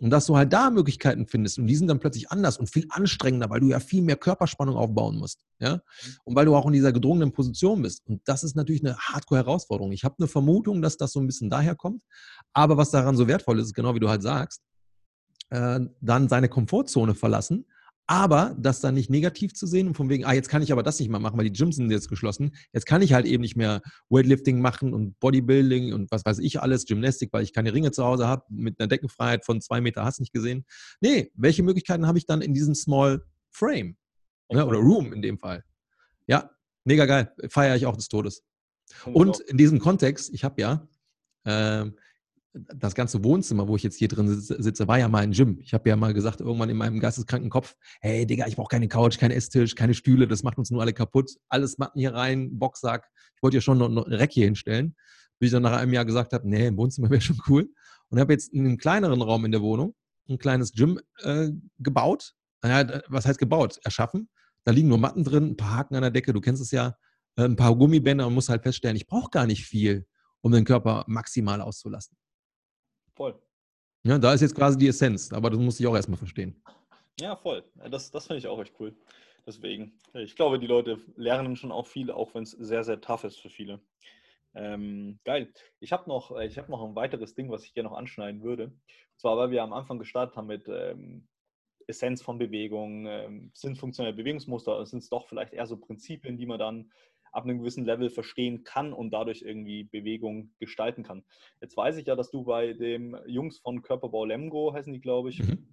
Und dass du halt da Möglichkeiten findest und die sind dann plötzlich anders und viel anstrengender, weil du ja viel mehr Körperspannung aufbauen musst. Ja? Und weil du auch in dieser gedrungenen Position bist. Und das ist natürlich eine Hardcore-Herausforderung. Ich habe eine Vermutung, dass das so ein bisschen daher kommt. Aber was daran so wertvoll ist, ist genau wie du halt sagst, äh, dann seine Komfortzone verlassen aber das dann nicht negativ zu sehen und von wegen, ah, jetzt kann ich aber das nicht mehr machen, weil die Gyms sind jetzt geschlossen. Jetzt kann ich halt eben nicht mehr Weightlifting machen und Bodybuilding und was weiß ich alles, Gymnastik, weil ich keine Ringe zu Hause habe, mit einer Deckenfreiheit von zwei Meter hast nicht gesehen. Nee, welche Möglichkeiten habe ich dann in diesem Small Frame? Ne, oder Room in dem Fall. Ja, mega geil. Feiere ich auch des Todes. Und in diesem Kontext, ich habe ja, äh, das ganze Wohnzimmer, wo ich jetzt hier drin sitze, war ja mal ein Gym. Ich habe ja mal gesagt, irgendwann in meinem geisteskranken Kopf, hey Digga, ich brauche keine Couch, keinen Esstisch, keine Stühle, das macht uns nur alle kaputt. Alles Matten hier rein, Boxsack. Ich wollte ja schon noch, ein Reck hier hinstellen. Bis ich dann nach einem Jahr gesagt habe, nee, ein Wohnzimmer wäre schon cool. Und habe jetzt in einem kleineren Raum in der Wohnung ein kleines Gym äh, gebaut. Naja, was heißt gebaut? Erschaffen. Da liegen nur Matten drin, ein paar Haken an der Decke, du kennst es ja, äh, ein paar Gummibänder und muss halt feststellen, ich brauche gar nicht viel, um den Körper maximal auszulassen. Voll. Ja, da ist jetzt quasi die Essenz, aber das muss ich auch erstmal verstehen. Ja, voll. Das, das finde ich auch echt cool. Deswegen, ich glaube, die Leute lernen schon auch viel, auch wenn es sehr, sehr tough ist für viele. Ähm, geil. Ich habe noch, hab noch ein weiteres Ding, was ich gerne noch anschneiden würde. Und zwar, weil wir am Anfang gestartet haben mit ähm, Essenz von Bewegung, ähm, sind funktionelle Bewegungsmuster, sind es doch vielleicht eher so Prinzipien, die man dann ab einem gewissen Level verstehen kann und dadurch irgendwie Bewegung gestalten kann. Jetzt weiß ich ja, dass du bei dem Jungs von Körperbau Lemgo, heißen die, glaube ich, mhm.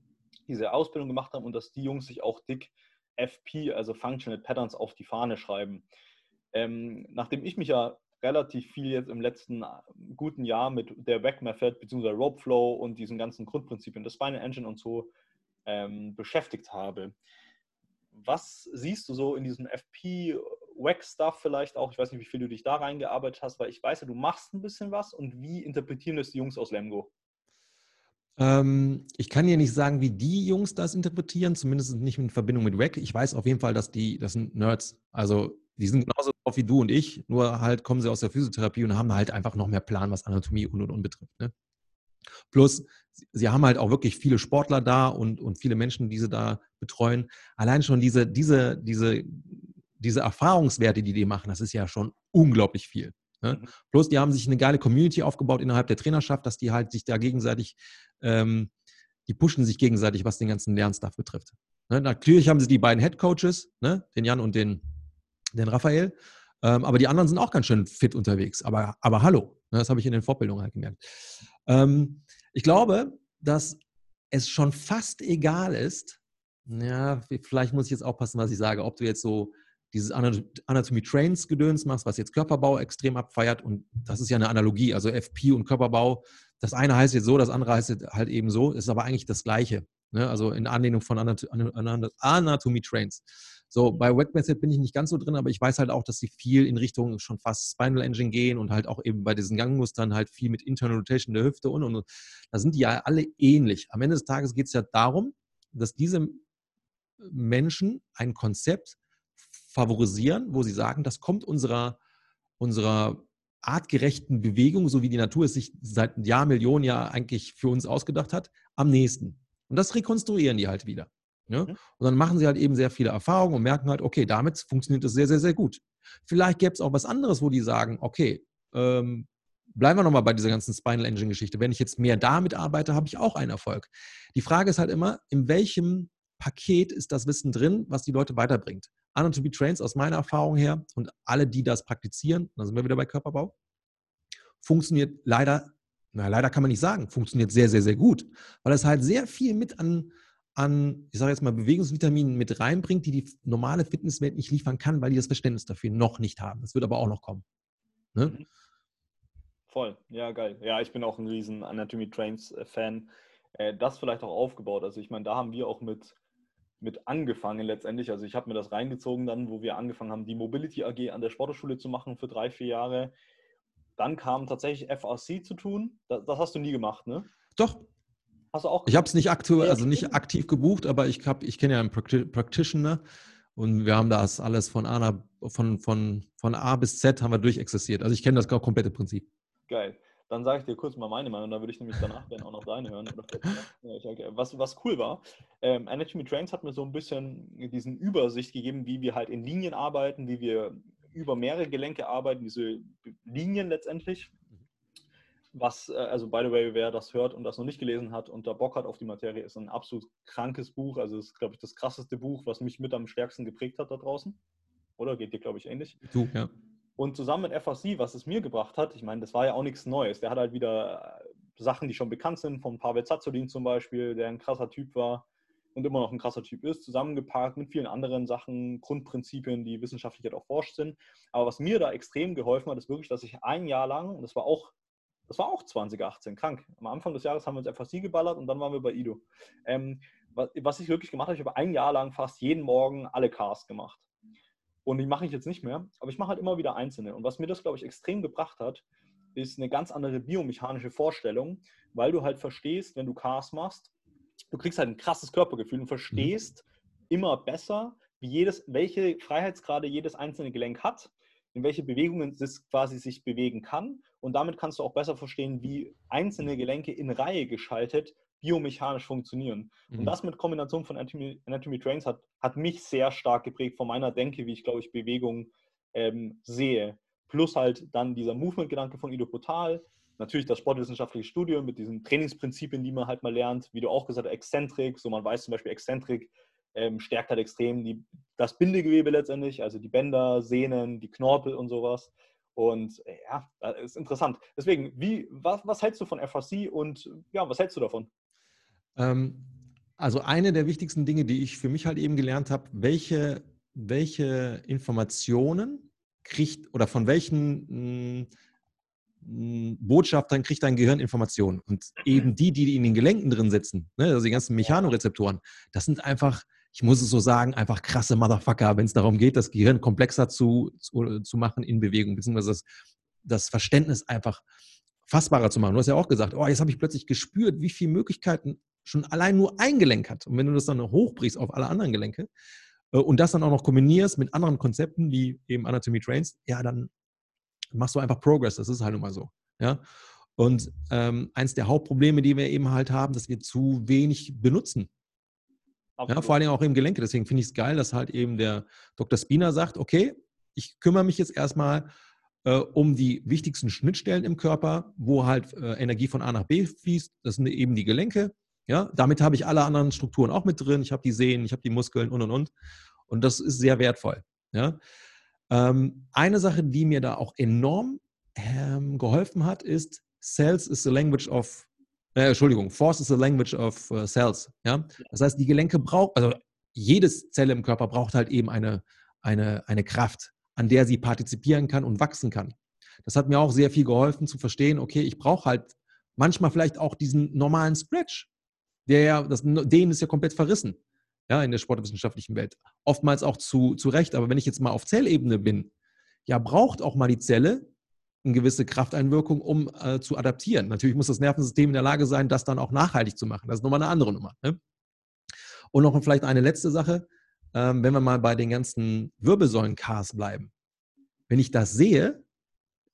diese Ausbildung gemacht haben und dass die Jungs sich auch dick FP, also Functional Patterns, auf die Fahne schreiben. Ähm, nachdem ich mich ja relativ viel jetzt im letzten guten Jahr mit der Wack Method bzw. Rope Flow und diesen ganzen Grundprinzipien des Spinal Engine und so ähm, beschäftigt habe. Was siehst du so in diesem FP Wack-Stuff vielleicht auch. Ich weiß nicht, wie viel du dich da reingearbeitet hast, weil ich weiß ja, du machst ein bisschen was. Und wie interpretieren das die Jungs aus Lemgo? Ähm, ich kann dir nicht sagen, wie die Jungs das interpretieren, zumindest nicht in Verbindung mit Wack. Ich weiß auf jeden Fall, dass die, das sind Nerds. Also die sind genauso drauf wie du und ich, nur halt kommen sie aus der Physiotherapie und haben halt einfach noch mehr Plan, was Anatomie und und und betrifft. Ne? Plus, sie haben halt auch wirklich viele Sportler da und, und viele Menschen, die sie da betreuen. Allein schon diese, diese, diese diese Erfahrungswerte, die die machen, das ist ja schon unglaublich viel. Ne? Mhm. Plus, die haben sich eine geile Community aufgebaut innerhalb der Trainerschaft, dass die halt sich da gegenseitig, ähm, die pushen sich gegenseitig, was den ganzen Lernstuff betrifft. Ne? Natürlich haben sie die beiden Head Coaches, ne? den Jan und den, den Raphael, ähm, aber die anderen sind auch ganz schön fit unterwegs. Aber, aber hallo, ne? das habe ich in den Fortbildungen halt gemerkt. Ähm, ich glaube, dass es schon fast egal ist, ja, vielleicht muss ich jetzt aufpassen, was ich sage, ob du jetzt so dieses Anatomy Trains Gedöns machst, was jetzt Körperbau extrem abfeiert und das ist ja eine Analogie, also FP und Körperbau. Das eine heißt jetzt so, das andere heißt halt eben so, ist aber eigentlich das Gleiche. Ne? Also in Anlehnung von Anatomy Trains. So, bei Wet bin ich nicht ganz so drin, aber ich weiß halt auch, dass sie viel in Richtung schon fast Spinal Engine gehen und halt auch eben bei diesen Gangmustern halt viel mit Internal Rotation der Hüfte und und und. Da sind die ja alle ähnlich. Am Ende des Tages geht es ja darum, dass diese Menschen ein Konzept favorisieren, wo sie sagen, das kommt unserer, unserer artgerechten Bewegung, so wie die Natur es sich seit Jahr, Millionen Jahr eigentlich für uns ausgedacht hat, am nächsten. Und das rekonstruieren die halt wieder. Ja? Mhm. Und dann machen sie halt eben sehr viele Erfahrungen und merken halt, okay, damit funktioniert es sehr, sehr, sehr gut. Vielleicht gäbe es auch was anderes, wo die sagen, okay, ähm, bleiben wir nochmal bei dieser ganzen Spinal Engine Geschichte. Wenn ich jetzt mehr damit arbeite, habe ich auch einen Erfolg. Die Frage ist halt immer, in welchem Paket ist das Wissen drin, was die Leute weiterbringt. Anatomy Trains aus meiner Erfahrung her und alle, die das praktizieren, da sind wir wieder bei Körperbau, funktioniert leider, na leider kann man nicht sagen, funktioniert sehr, sehr, sehr gut, weil es halt sehr viel mit an, an ich sage jetzt mal, Bewegungsvitaminen mit reinbringt, die die normale Fitnesswelt nicht liefern kann, weil die das Verständnis dafür noch nicht haben. Das wird aber auch noch kommen. Ne? Mhm. Voll, ja, geil. Ja, ich bin auch ein riesen Anatomy Trains äh. Äh, das vielleicht auch aufgebaut. Also ich meine, da haben wir auch mit mit angefangen letztendlich. Also ich habe mir das reingezogen dann, wo wir angefangen haben, die Mobility AG an der Sporthochschule zu machen für drei, vier Jahre. Dann kam tatsächlich FRC zu tun. Das, das hast du nie gemacht, ne? Doch. Hast du auch? Ich habe es nicht aktuell, also nicht aktiv gebucht, aber ich habe, ich kenne ja einen Practitioner und wir haben das alles von A, von, von, von A bis Z haben wir durchexistiert. Also ich kenne das komplette Prinzip. Geil. Dann sage ich dir kurz mal meine Meinung, da würde ich nämlich danach dann auch noch deine hören. was, was cool war, ähm, Anatomy Trains hat mir so ein bisschen diesen Übersicht gegeben, wie wir halt in Linien arbeiten, wie wir über mehrere Gelenke arbeiten, diese Linien letztendlich. Was, äh, also by the way, wer das hört und das noch nicht gelesen hat und da Bock hat auf die Materie, ist ein absolut krankes Buch. Also ist, glaube ich, das krasseste Buch, was mich mit am stärksten geprägt hat da draußen. Oder geht dir, glaube ich, ähnlich? Du, ja. Und zusammen mit FAC, was es mir gebracht hat, ich meine, das war ja auch nichts Neues. Der hat halt wieder äh, Sachen, die schon bekannt sind, von Pavel Zazolin zum Beispiel, der ein krasser Typ war und immer noch ein krasser Typ ist, zusammengeparkt mit vielen anderen Sachen, Grundprinzipien, die wissenschaftlich halt auch forscht sind. Aber was mir da extrem geholfen hat, ist wirklich, dass ich ein Jahr lang, und das war auch, das war auch 2018, krank. Am Anfang des Jahres haben wir uns FAC geballert und dann waren wir bei Ido. Ähm, was ich wirklich gemacht habe, ich habe ein Jahr lang fast jeden Morgen alle Cars gemacht. Und die mache ich jetzt nicht mehr, aber ich mache halt immer wieder einzelne. Und was mir das, glaube ich, extrem gebracht hat, ist eine ganz andere biomechanische Vorstellung, weil du halt verstehst, wenn du Cars machst, du kriegst halt ein krasses Körpergefühl und verstehst mhm. immer besser, wie jedes, welche Freiheitsgrade jedes einzelne Gelenk hat, in welche Bewegungen es quasi sich bewegen kann. Und damit kannst du auch besser verstehen, wie einzelne Gelenke in Reihe geschaltet biomechanisch funktionieren. Mhm. Und das mit Kombination von Anatomy, Anatomy Trains hat, hat mich sehr stark geprägt von meiner Denke, wie ich, glaube ich, Bewegung ähm, sehe. Plus halt dann dieser Movement-Gedanke von Ido Potal. Natürlich das sportwissenschaftliche Studium mit diesen Trainingsprinzipien, die man halt mal lernt. Wie du auch gesagt hast, Exzentrik. So man weiß zum Beispiel, Exzentrik ähm, stärkt halt extrem die, das Bindegewebe letztendlich, also die Bänder, Sehnen, die Knorpel und sowas. Und äh, ja, das ist interessant. Deswegen, wie, was, was hältst du von FRC und ja, was hältst du davon? Ähm, also eine der wichtigsten Dinge, die ich für mich halt eben gelernt habe, welche, welche Informationen kriegt oder von welchen mh, hm, hm, Botschaftern kriegt dein Gehirn Informationen. Und eben die, die in den Gelenken drin sitzen, ne, also die ganzen Mechanorezeptoren, das sind einfach, ich muss es so sagen, einfach krasse Motherfucker, wenn es darum geht, das Gehirn komplexer zu, zu, zu machen in Bewegung, beziehungsweise das, das Verständnis einfach fassbarer zu machen. Du hast ja auch gesagt, oh, jetzt habe ich plötzlich gespürt, wie viele Möglichkeiten schon allein nur ein Gelenk hat. Und wenn du das dann hochbrichst auf alle anderen Gelenke äh, und das dann auch noch kombinierst mit anderen Konzepten wie eben Anatomy Trains, ja, dann machst du einfach Progress. Das ist halt nun mal so. Ja. Und ähm, eins der Hauptprobleme, die wir eben halt haben, dass wir zu wenig benutzen. Ja, vor allem auch im Gelenke. Deswegen finde ich es geil, dass halt eben der Dr. Spina sagt, okay, ich kümmere mich jetzt erstmal äh, um die wichtigsten Schnittstellen im Körper, wo halt äh, Energie von A nach B fließt. Das sind eben die Gelenke. Ja, damit habe ich alle anderen Strukturen auch mit drin. Ich habe die Sehnen, ich habe die Muskeln und und und. Und das ist sehr wertvoll. Ja. Ähm, eine Sache, die mir da auch enorm ähm, geholfen hat, ist Sales is the language of Äh, Entschuldigung, Force is the language of uh, cells. Ja? Das heißt, die Gelenke brauchen, also jedes Zelle im Körper braucht halt eben eine, eine, eine Kraft, an der sie partizipieren kann und wachsen kann. Das hat mir auch sehr viel geholfen zu verstehen, okay, ich brauche halt manchmal vielleicht auch diesen normalen Stretch, der ja, das, den ist ja komplett verrissen, ja, in der sportwissenschaftlichen Welt. Oftmals auch zu, zu Recht, aber wenn ich jetzt mal auf Zellebene bin, ja, braucht auch mal die Zelle eine gewisse Krafteinwirkung, um äh, zu adaptieren. Natürlich muss das Nervensystem in der Lage sein, das dann auch nachhaltig zu machen. Das ist nochmal eine andere Nummer. Ne? Und noch vielleicht eine letzte Sache, ähm, wenn wir mal bei den ganzen Wirbelsäulen-Cars bleiben. Wenn ich das sehe,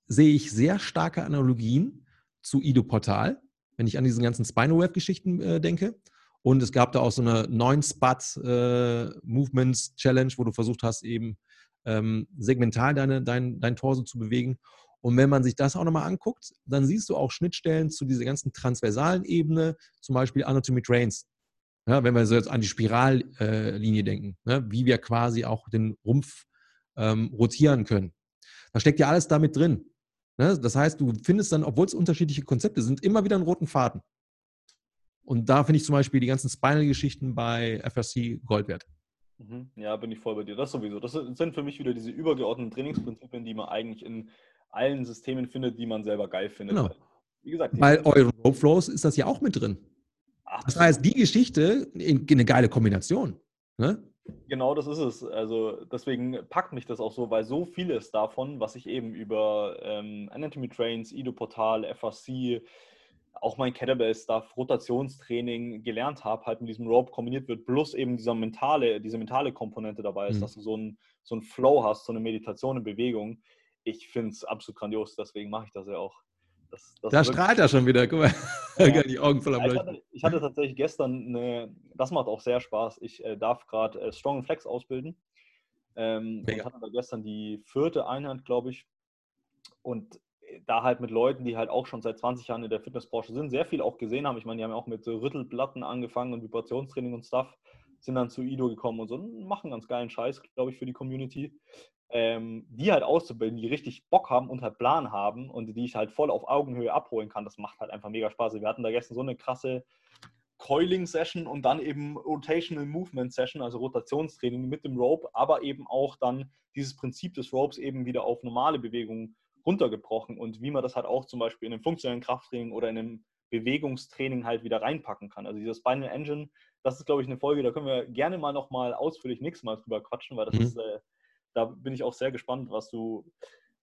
sehe ich sehr starke Analogien zu Ido Portal, wenn ich an diesen ganzen Spinal-Web-Geschichten äh, denke. Und es gab da auch so eine 9-Spot-Movements-Challenge, äh, wo du versucht hast, eben ähm, segmental deine, dein, dein Torso zu bewegen. Und wenn man sich das auch nochmal anguckt, dann siehst du auch Schnittstellen zu dieser ganzen transversalen Ebene, zum Beispiel Anatomy Trains. Ja, wenn wir so jetzt an die Spirallinie denken, ne, wie wir quasi auch den Rumpf ähm, rotieren können. Da steckt ja alles damit drin. Ne? Das heißt, du findest dann, obwohl es unterschiedliche Konzepte sind, immer wieder einen roten Faden. Und da finde ich zum Beispiel die ganzen Spinal-Geschichten bei FRC Gold wert. Mhm. Ja, bin ich voll bei dir. Das sowieso. Das sind für mich wieder diese übergeordneten Trainingsprinzipien, die man eigentlich in allen Systemen findet, die man selber geil findet. Genau. Wie gesagt, bei euren Rope Flows ist das ja auch mit drin. Ach, das heißt, die Geschichte eine geile Kombination. Ne? Genau, das ist es. Also deswegen packt mich das auch so, weil so vieles davon, was ich eben über ähm, Anatomy Trains, Ido Portal, FRC, auch mein Kettlebell-Stuff, Rotationstraining gelernt habe, halt mit diesem Rope kombiniert wird, plus eben dieser mentale, diese mentale Komponente dabei ist, mhm. dass du so einen so Flow hast, so eine Meditation in Bewegung. Ich finde es absolut grandios, deswegen mache ich das ja auch. Das, das da strahlt er schon wieder, guck mal. Ja. die Augen voll am ich hatte, ich hatte tatsächlich gestern eine, das macht auch sehr Spaß. Ich äh, darf gerade äh, Strong Flex ausbilden. Ähm, und hatte da gestern die vierte Einheit, glaube ich. Und äh, da halt mit Leuten, die halt auch schon seit 20 Jahren in der Fitnessbranche sind, sehr viel auch gesehen haben. Ich meine, die haben ja auch mit so Rüttelplatten angefangen und Vibrationstraining und Stuff, sind dann zu Ido gekommen und so machen ganz geilen Scheiß, glaube ich, für die Community ähm, die halt auszubilden, die richtig Bock haben und halt Plan haben und die ich halt voll auf Augenhöhe abholen kann, das macht halt einfach mega Spaß. Wir hatten da gestern so eine krasse Coiling-Session und dann eben Rotational Movement Session, also Rotationstraining mit dem Rope, aber eben auch dann dieses Prinzip des Ropes eben wieder auf normale Bewegungen runtergebrochen und wie man das halt auch zum Beispiel in einem funktionellen Krafttraining oder in einem Bewegungstraining halt wieder reinpacken kann. Also dieses Spinal Engine, das ist, glaube ich, eine Folge, da können wir gerne mal nochmal ausführlich nächstes Mal drüber quatschen, weil das mhm. ist äh, da bin ich auch sehr gespannt, was du,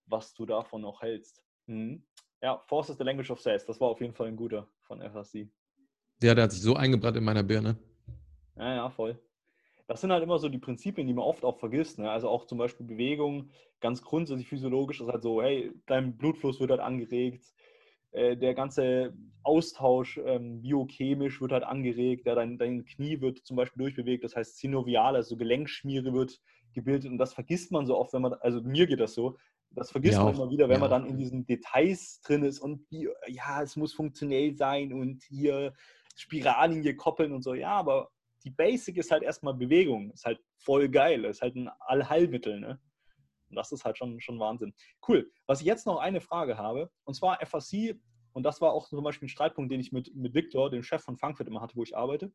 was du davon noch hältst. Mhm. Ja, Force is the Language of Sales, das war auf jeden Fall ein guter von FSC. Ja, der hat sich so eingebrannt in meiner Birne. Ja, ja, voll. Das sind halt immer so die Prinzipien, die man oft auch vergisst. Ne? Also auch zum Beispiel Bewegung, ganz grundsätzlich physiologisch ist halt so, hey, dein Blutfluss wird halt angeregt, äh, der ganze Austausch ähm, biochemisch wird halt angeregt, ja, dein, dein Knie wird zum Beispiel durchbewegt, das heißt Synovial, also Gelenkschmiere wird gebildet und das vergisst man so oft, wenn man, also mir geht das so, das vergisst ja, man immer wieder, wenn ja. man dann in diesen Details drin ist und die, ja, es muss funktionell sein und hier Spirallinie koppeln und so, ja, aber die Basic ist halt erstmal Bewegung, ist halt voll geil, ist halt ein Allheilmittel, ne? Und das ist halt schon, schon Wahnsinn. Cool. Was ich jetzt noch eine Frage habe, und zwar FAC, und das war auch zum Beispiel ein Streitpunkt, den ich mit, mit Victor, dem Chef von Frankfurt, immer hatte, wo ich arbeite.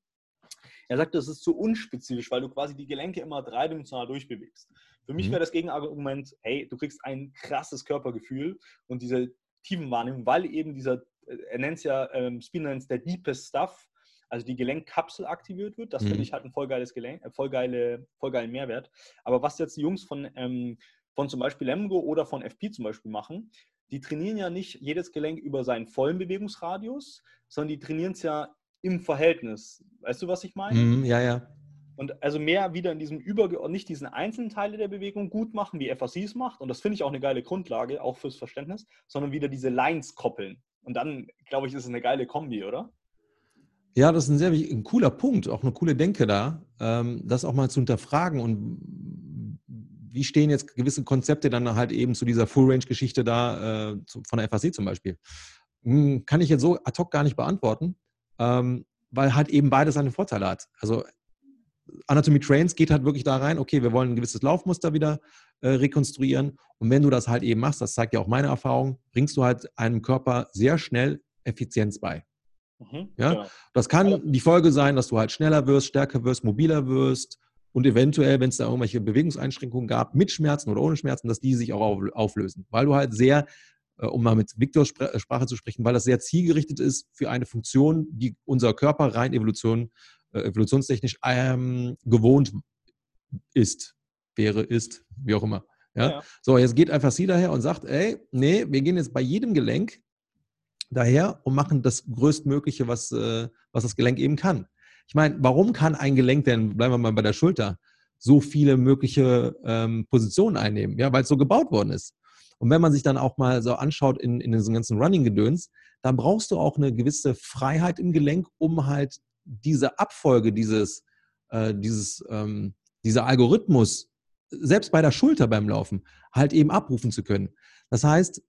Er sagte, das ist zu unspezifisch, weil du quasi die Gelenke immer dreidimensional durchbewegst. Für mich mhm. wäre das Gegenargument, hey, du kriegst ein krasses Körpergefühl und diese Tiefenwahrnehmung, weil eben dieser, äh, er nennt es ja, ähm, Spin nennt es der Deepest Stuff, also die Gelenkkapsel aktiviert wird. Das mhm. finde ich halt ein voll geiles Gelenk, äh, voll, geile, voll geilen Mehrwert. Aber was jetzt die Jungs von, ähm, von zum Beispiel Lemgo oder von FP zum Beispiel machen, die trainieren ja nicht jedes Gelenk über seinen vollen Bewegungsradius, sondern die trainieren es ja im Verhältnis. Weißt du, was ich meine? Mm, ja, ja. Und also mehr wieder in diesem Überge nicht diesen einzelnen Teile der Bewegung gut machen, wie FAC es macht. Und das finde ich auch eine geile Grundlage, auch fürs Verständnis, sondern wieder diese Lines koppeln. Und dann, glaube ich, ist es eine geile Kombi, oder? Ja, das ist ein sehr ein cooler Punkt, auch eine coole Denke da, ähm, das auch mal zu hinterfragen und wie stehen jetzt gewisse Konzepte dann halt eben zu dieser Full-Range-Geschichte da, äh, von der FAC zum Beispiel? Hm, kann ich jetzt so ad hoc gar nicht beantworten ähm, weil halt eben beides seine Vorteile hat. Also Anatomy Trains geht halt wirklich da rein, okay, wir wollen ein gewisses Laufmuster wieder äh, rekonstruieren. Und wenn du das halt eben machst, das zeigt ja auch meine Erfahrung, bringst du halt einem Körper sehr schnell Effizienz bei. Mhm, ja? Genau. Das kann die Folge sein, dass du halt schneller wirst, stärker wirst, mobiler wirst und eventuell, wenn es da irgendwelche Bewegungseinschränkungen gab, mit Schmerzen oder ohne Schmerzen, dass die sich auch auflösen. Weil du halt sehr, um mal mit Viktors äh, Sprache zu sprechen, weil das sehr zielgerichtet ist für eine Funktion, die unser Körper rein Evolution, äh, evolutionstechnisch ähm, gewohnt ist, wäre, ist, wie auch immer. Ja? ja? So, jetzt geht einfach sie daher und sagt, ey, nee, wir gehen jetzt bei jedem Gelenk daher und machen das Größtmögliche, was, äh, was das Gelenk eben kann. Ich meine, warum kann ein Gelenk denn, bleiben wir mal bei der Schulter, so viele mögliche ähm, Positionen einnehmen? Ja, weil es so gebaut worden ist. Und wenn man sich dann auch mal so anschaut in, in diesem ganzen Running-Gedöns, dann brauchst du auch eine gewisse Freiheit im Gelenk, um halt diese Abfolge, dieses, äh, dieses, ähm, dieser Algorithmus, selbst bei der Schulter beim Laufen, halt eben abrufen zu können. Das heißt,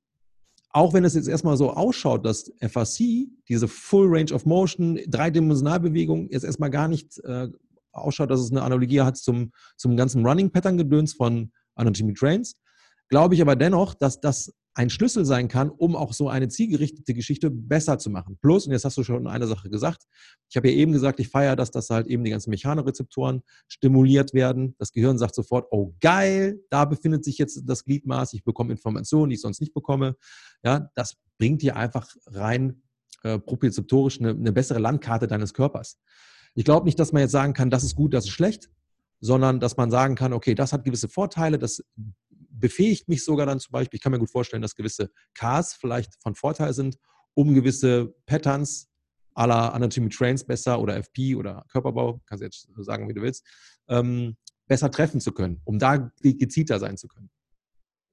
auch wenn es jetzt erstmal so ausschaut, dass FAC, diese Full Range of Motion, Dreidimensionalbewegung, jetzt erstmal gar nicht äh, ausschaut, dass es eine Analogie hat zum, zum ganzen Running-Pattern-Gedöns von Anatomy Trains, glaube ich aber dennoch, dass das ein Schlüssel sein kann, um auch so eine zielgerichtete Geschichte besser zu machen. Plus, und jetzt hast du schon eine Sache gesagt, ich habe ja eben gesagt, ich feiere das, dass halt eben die ganzen Mechanorezeptoren stimuliert werden. Das Gehirn sagt sofort, oh geil, da befindet sich jetzt das Gliedmaß, ich bekomme Informationen, die ich sonst nicht bekomme. Ja, das bringt dir einfach rein äh, propriozeptorisch eine, eine bessere Landkarte deines Körpers. Ich glaube nicht, dass man jetzt sagen kann, das ist gut, das ist schlecht, sondern dass man sagen kann, okay, das hat gewisse Vorteile, das befähigt mich sogar dann zum Beispiel, ich kann mir gut vorstellen, dass gewisse Cars vielleicht von Vorteil sind, um gewisse Patterns à la Anatomy Trains besser oder FP oder Körperbau, kannst du jetzt sagen, wie du willst, ähm, besser treffen zu können, um da gezielter sein zu können.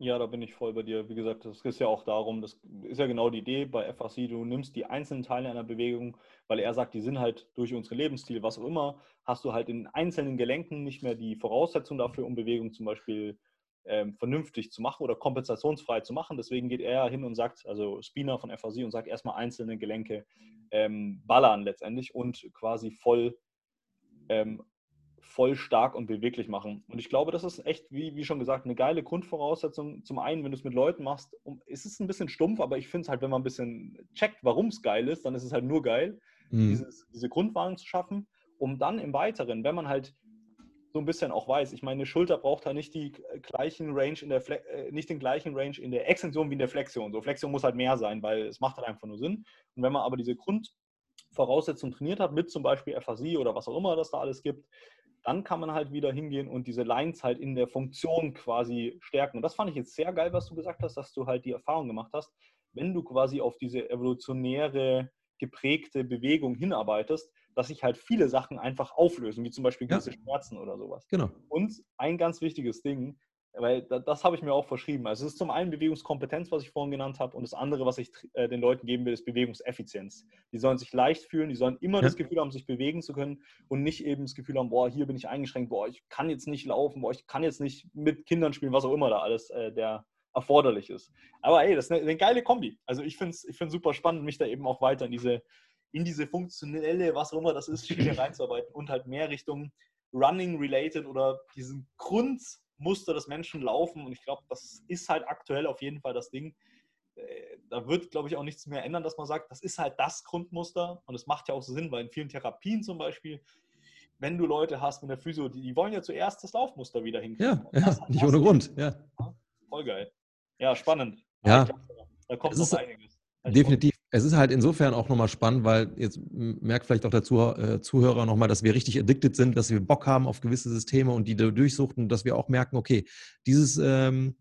Ja, da bin ich voll bei dir. Wie gesagt, das ist ja auch darum, das ist ja genau die Idee bei FAC, du nimmst die einzelnen Teile einer Bewegung, weil er sagt, die sind halt durch unseren Lebensstil, was auch immer, hast du halt in einzelnen Gelenken nicht mehr die Voraussetzung dafür, um Bewegung zum Beispiel ähm, vernünftig zu machen oder kompensationsfrei zu machen. Deswegen geht er hin und sagt, also Spina von FAC und sagt erstmal einzelne Gelenke ähm, ballern letztendlich und quasi voll, ähm, voll stark und beweglich machen. Und ich glaube, das ist echt, wie, wie schon gesagt, eine geile Grundvoraussetzung. Zum einen, wenn du es mit Leuten machst, um, ist es ein bisschen stumpf, aber ich finde es halt, wenn man ein bisschen checkt, warum es geil ist, dann ist es halt nur geil, mhm. dieses, diese Grundwahlen zu schaffen, um dann im Weiteren, wenn man halt so ein bisschen auch weiß. Ich meine, eine Schulter braucht halt nicht die gleichen Range in der Fle äh, nicht den gleichen Range in der Extension wie in der Flexion. So Flexion muss halt mehr sein, weil es macht halt einfach nur Sinn. Und wenn man aber diese Grundvoraussetzungen trainiert hat, mit zum Beispiel FASI oder was auch immer das da alles gibt, dann kann man halt wieder hingehen und diese Lines halt in der Funktion quasi stärken. Und das fand ich jetzt sehr geil, was du gesagt hast, dass du halt die Erfahrung gemacht hast, wenn du quasi auf diese evolutionäre geprägte Bewegung hinarbeitest, dass sich halt viele Sachen einfach auflösen, wie zum Beispiel gewisse ja. Schmerzen oder sowas. Genau. Und ein ganz wichtiges Ding, weil das, habe ich mir auch verschrieben. Also es ist zum einen Bewegungskompetenz, was ich vorhin genannt habe, und das andere, was ich äh, den Leuten geben will, ist Bewegungseffizienz. Die sollen sich leicht fühlen, die sollen immer ja. das Gefühl haben, sich bewegen zu können und nicht eben das Gefühl haben, boah, hier bin ich eingeschränkt, boah, ich kann jetzt nicht laufen, boah, ich kann jetzt nicht mit Kindern spielen, was auch immer da alles äh, der erforderlich ist. Aber ey, das ist eine, eine geile Kombi. Also ich finde es ich super spannend, mich da eben auch weiter in diese in diese funktionelle, was auch immer das ist, Schiene reinzuarbeiten und halt mehr Richtung Running-related oder diesen Grundmuster des Menschen laufen. Und ich glaube, das ist halt aktuell auf jeden Fall das Ding. Äh, da wird, glaube ich, auch nichts mehr ändern, dass man sagt, das ist halt das Grundmuster. Und es macht ja auch so Sinn, weil in vielen Therapien zum Beispiel, wenn du Leute hast mit der Physio, die, die wollen ja zuerst das Laufmuster wieder hinkriegen. Ja, ja nicht ohne Grund. Ja. Voll geil. Ja, spannend. Ja. Glaub, da kommt noch einiges. Definitiv. Es ist halt insofern auch nochmal spannend, weil jetzt merkt vielleicht auch der äh, Zuhörer nochmal, dass wir richtig addicted sind, dass wir Bock haben auf gewisse Systeme und die durchsuchten, dass wir auch merken, okay, dieses ähm,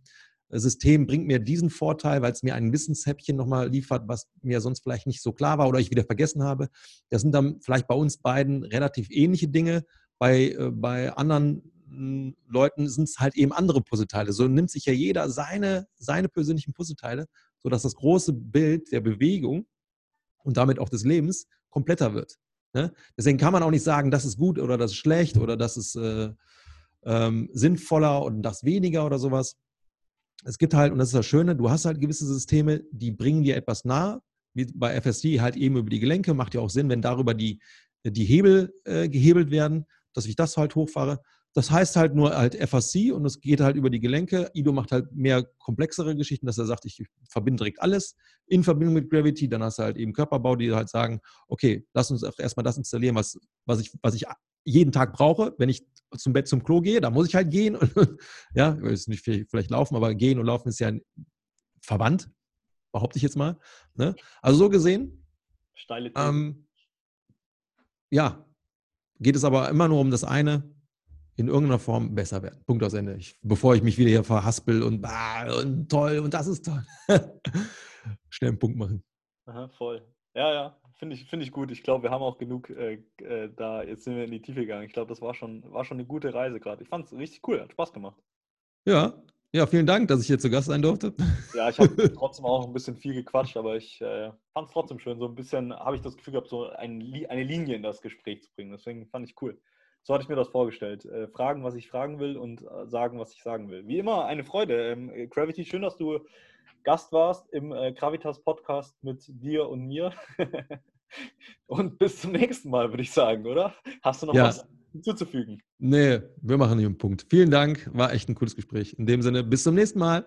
System bringt mir diesen Vorteil, weil es mir ein Wissenshäppchen nochmal liefert, was mir sonst vielleicht nicht so klar war oder ich wieder vergessen habe. Das sind dann vielleicht bei uns beiden relativ ähnliche Dinge. Bei, äh, bei anderen Leuten sind es halt eben andere Puzzleteile. So nimmt sich ja jeder seine, seine persönlichen Puzzleteile sodass das große Bild der Bewegung und damit auch des Lebens kompletter wird. Ne? Deswegen kann man auch nicht sagen, das ist gut oder das ist schlecht oder das ist äh, ähm, sinnvoller und das weniger oder sowas. Es gibt halt, und das ist das Schöne, du hast halt gewisse Systeme, die bringen dir etwas nahe, wie bei FSD halt eben über die Gelenke, macht ja auch Sinn, wenn darüber die, die Hebel äh, gehebelt werden, dass ich das halt hochfahre. Das heißt halt nur halt FAC und es geht halt über die Gelenke. Ido macht halt mehr komplexere Geschichten, dass er sagt, ich verbinde direkt alles in Verbindung mit Gravity. Dann hast du halt eben Körperbau, die halt sagen, okay, lass uns erstmal das installieren, was, was, ich, was ich jeden Tag brauche. Wenn ich zum Bett zum Klo gehe, da muss ich halt gehen. Und, ja, ich will nicht vielleicht laufen, aber gehen und laufen ist ja verwandt, behaupte ich jetzt mal. Ne? Also so gesehen. Steile ähm, ja, geht es aber immer nur um das eine, in irgendeiner Form besser werden. Punkt aus Ende. Ich, bevor ich mich wieder hier verhaspel und, ah, und toll und das ist toll. Schnell einen Punkt machen. Aha, voll. Ja, ja, finde ich, find ich gut. Ich glaube, wir haben auch genug äh, äh, da, jetzt sind wir in die Tiefe gegangen. Ich glaube, das war schon, war schon eine gute Reise gerade. Ich fand es richtig cool, hat Spaß gemacht. Ja, ja, vielen Dank, dass ich hier zu Gast sein durfte. Ja, ich habe trotzdem auch ein bisschen viel gequatscht, aber ich äh, fand es trotzdem schön. So ein bisschen habe ich das Gefühl gehabt, so ein, eine Linie in das Gespräch zu bringen. Deswegen fand ich cool. So hatte ich mir das vorgestellt. Äh, fragen, was ich fragen will und äh, sagen, was ich sagen will. Wie immer eine Freude. Ähm, Gravity, schön, dass du Gast warst im äh, Gravitas Podcast mit dir und mir. und bis zum nächsten Mal, würde ich sagen, oder? Hast du noch ja. was hinzuzufügen? Nee, wir machen hier einen Punkt. Vielen Dank, war echt ein cooles Gespräch. In dem Sinne, bis zum nächsten Mal.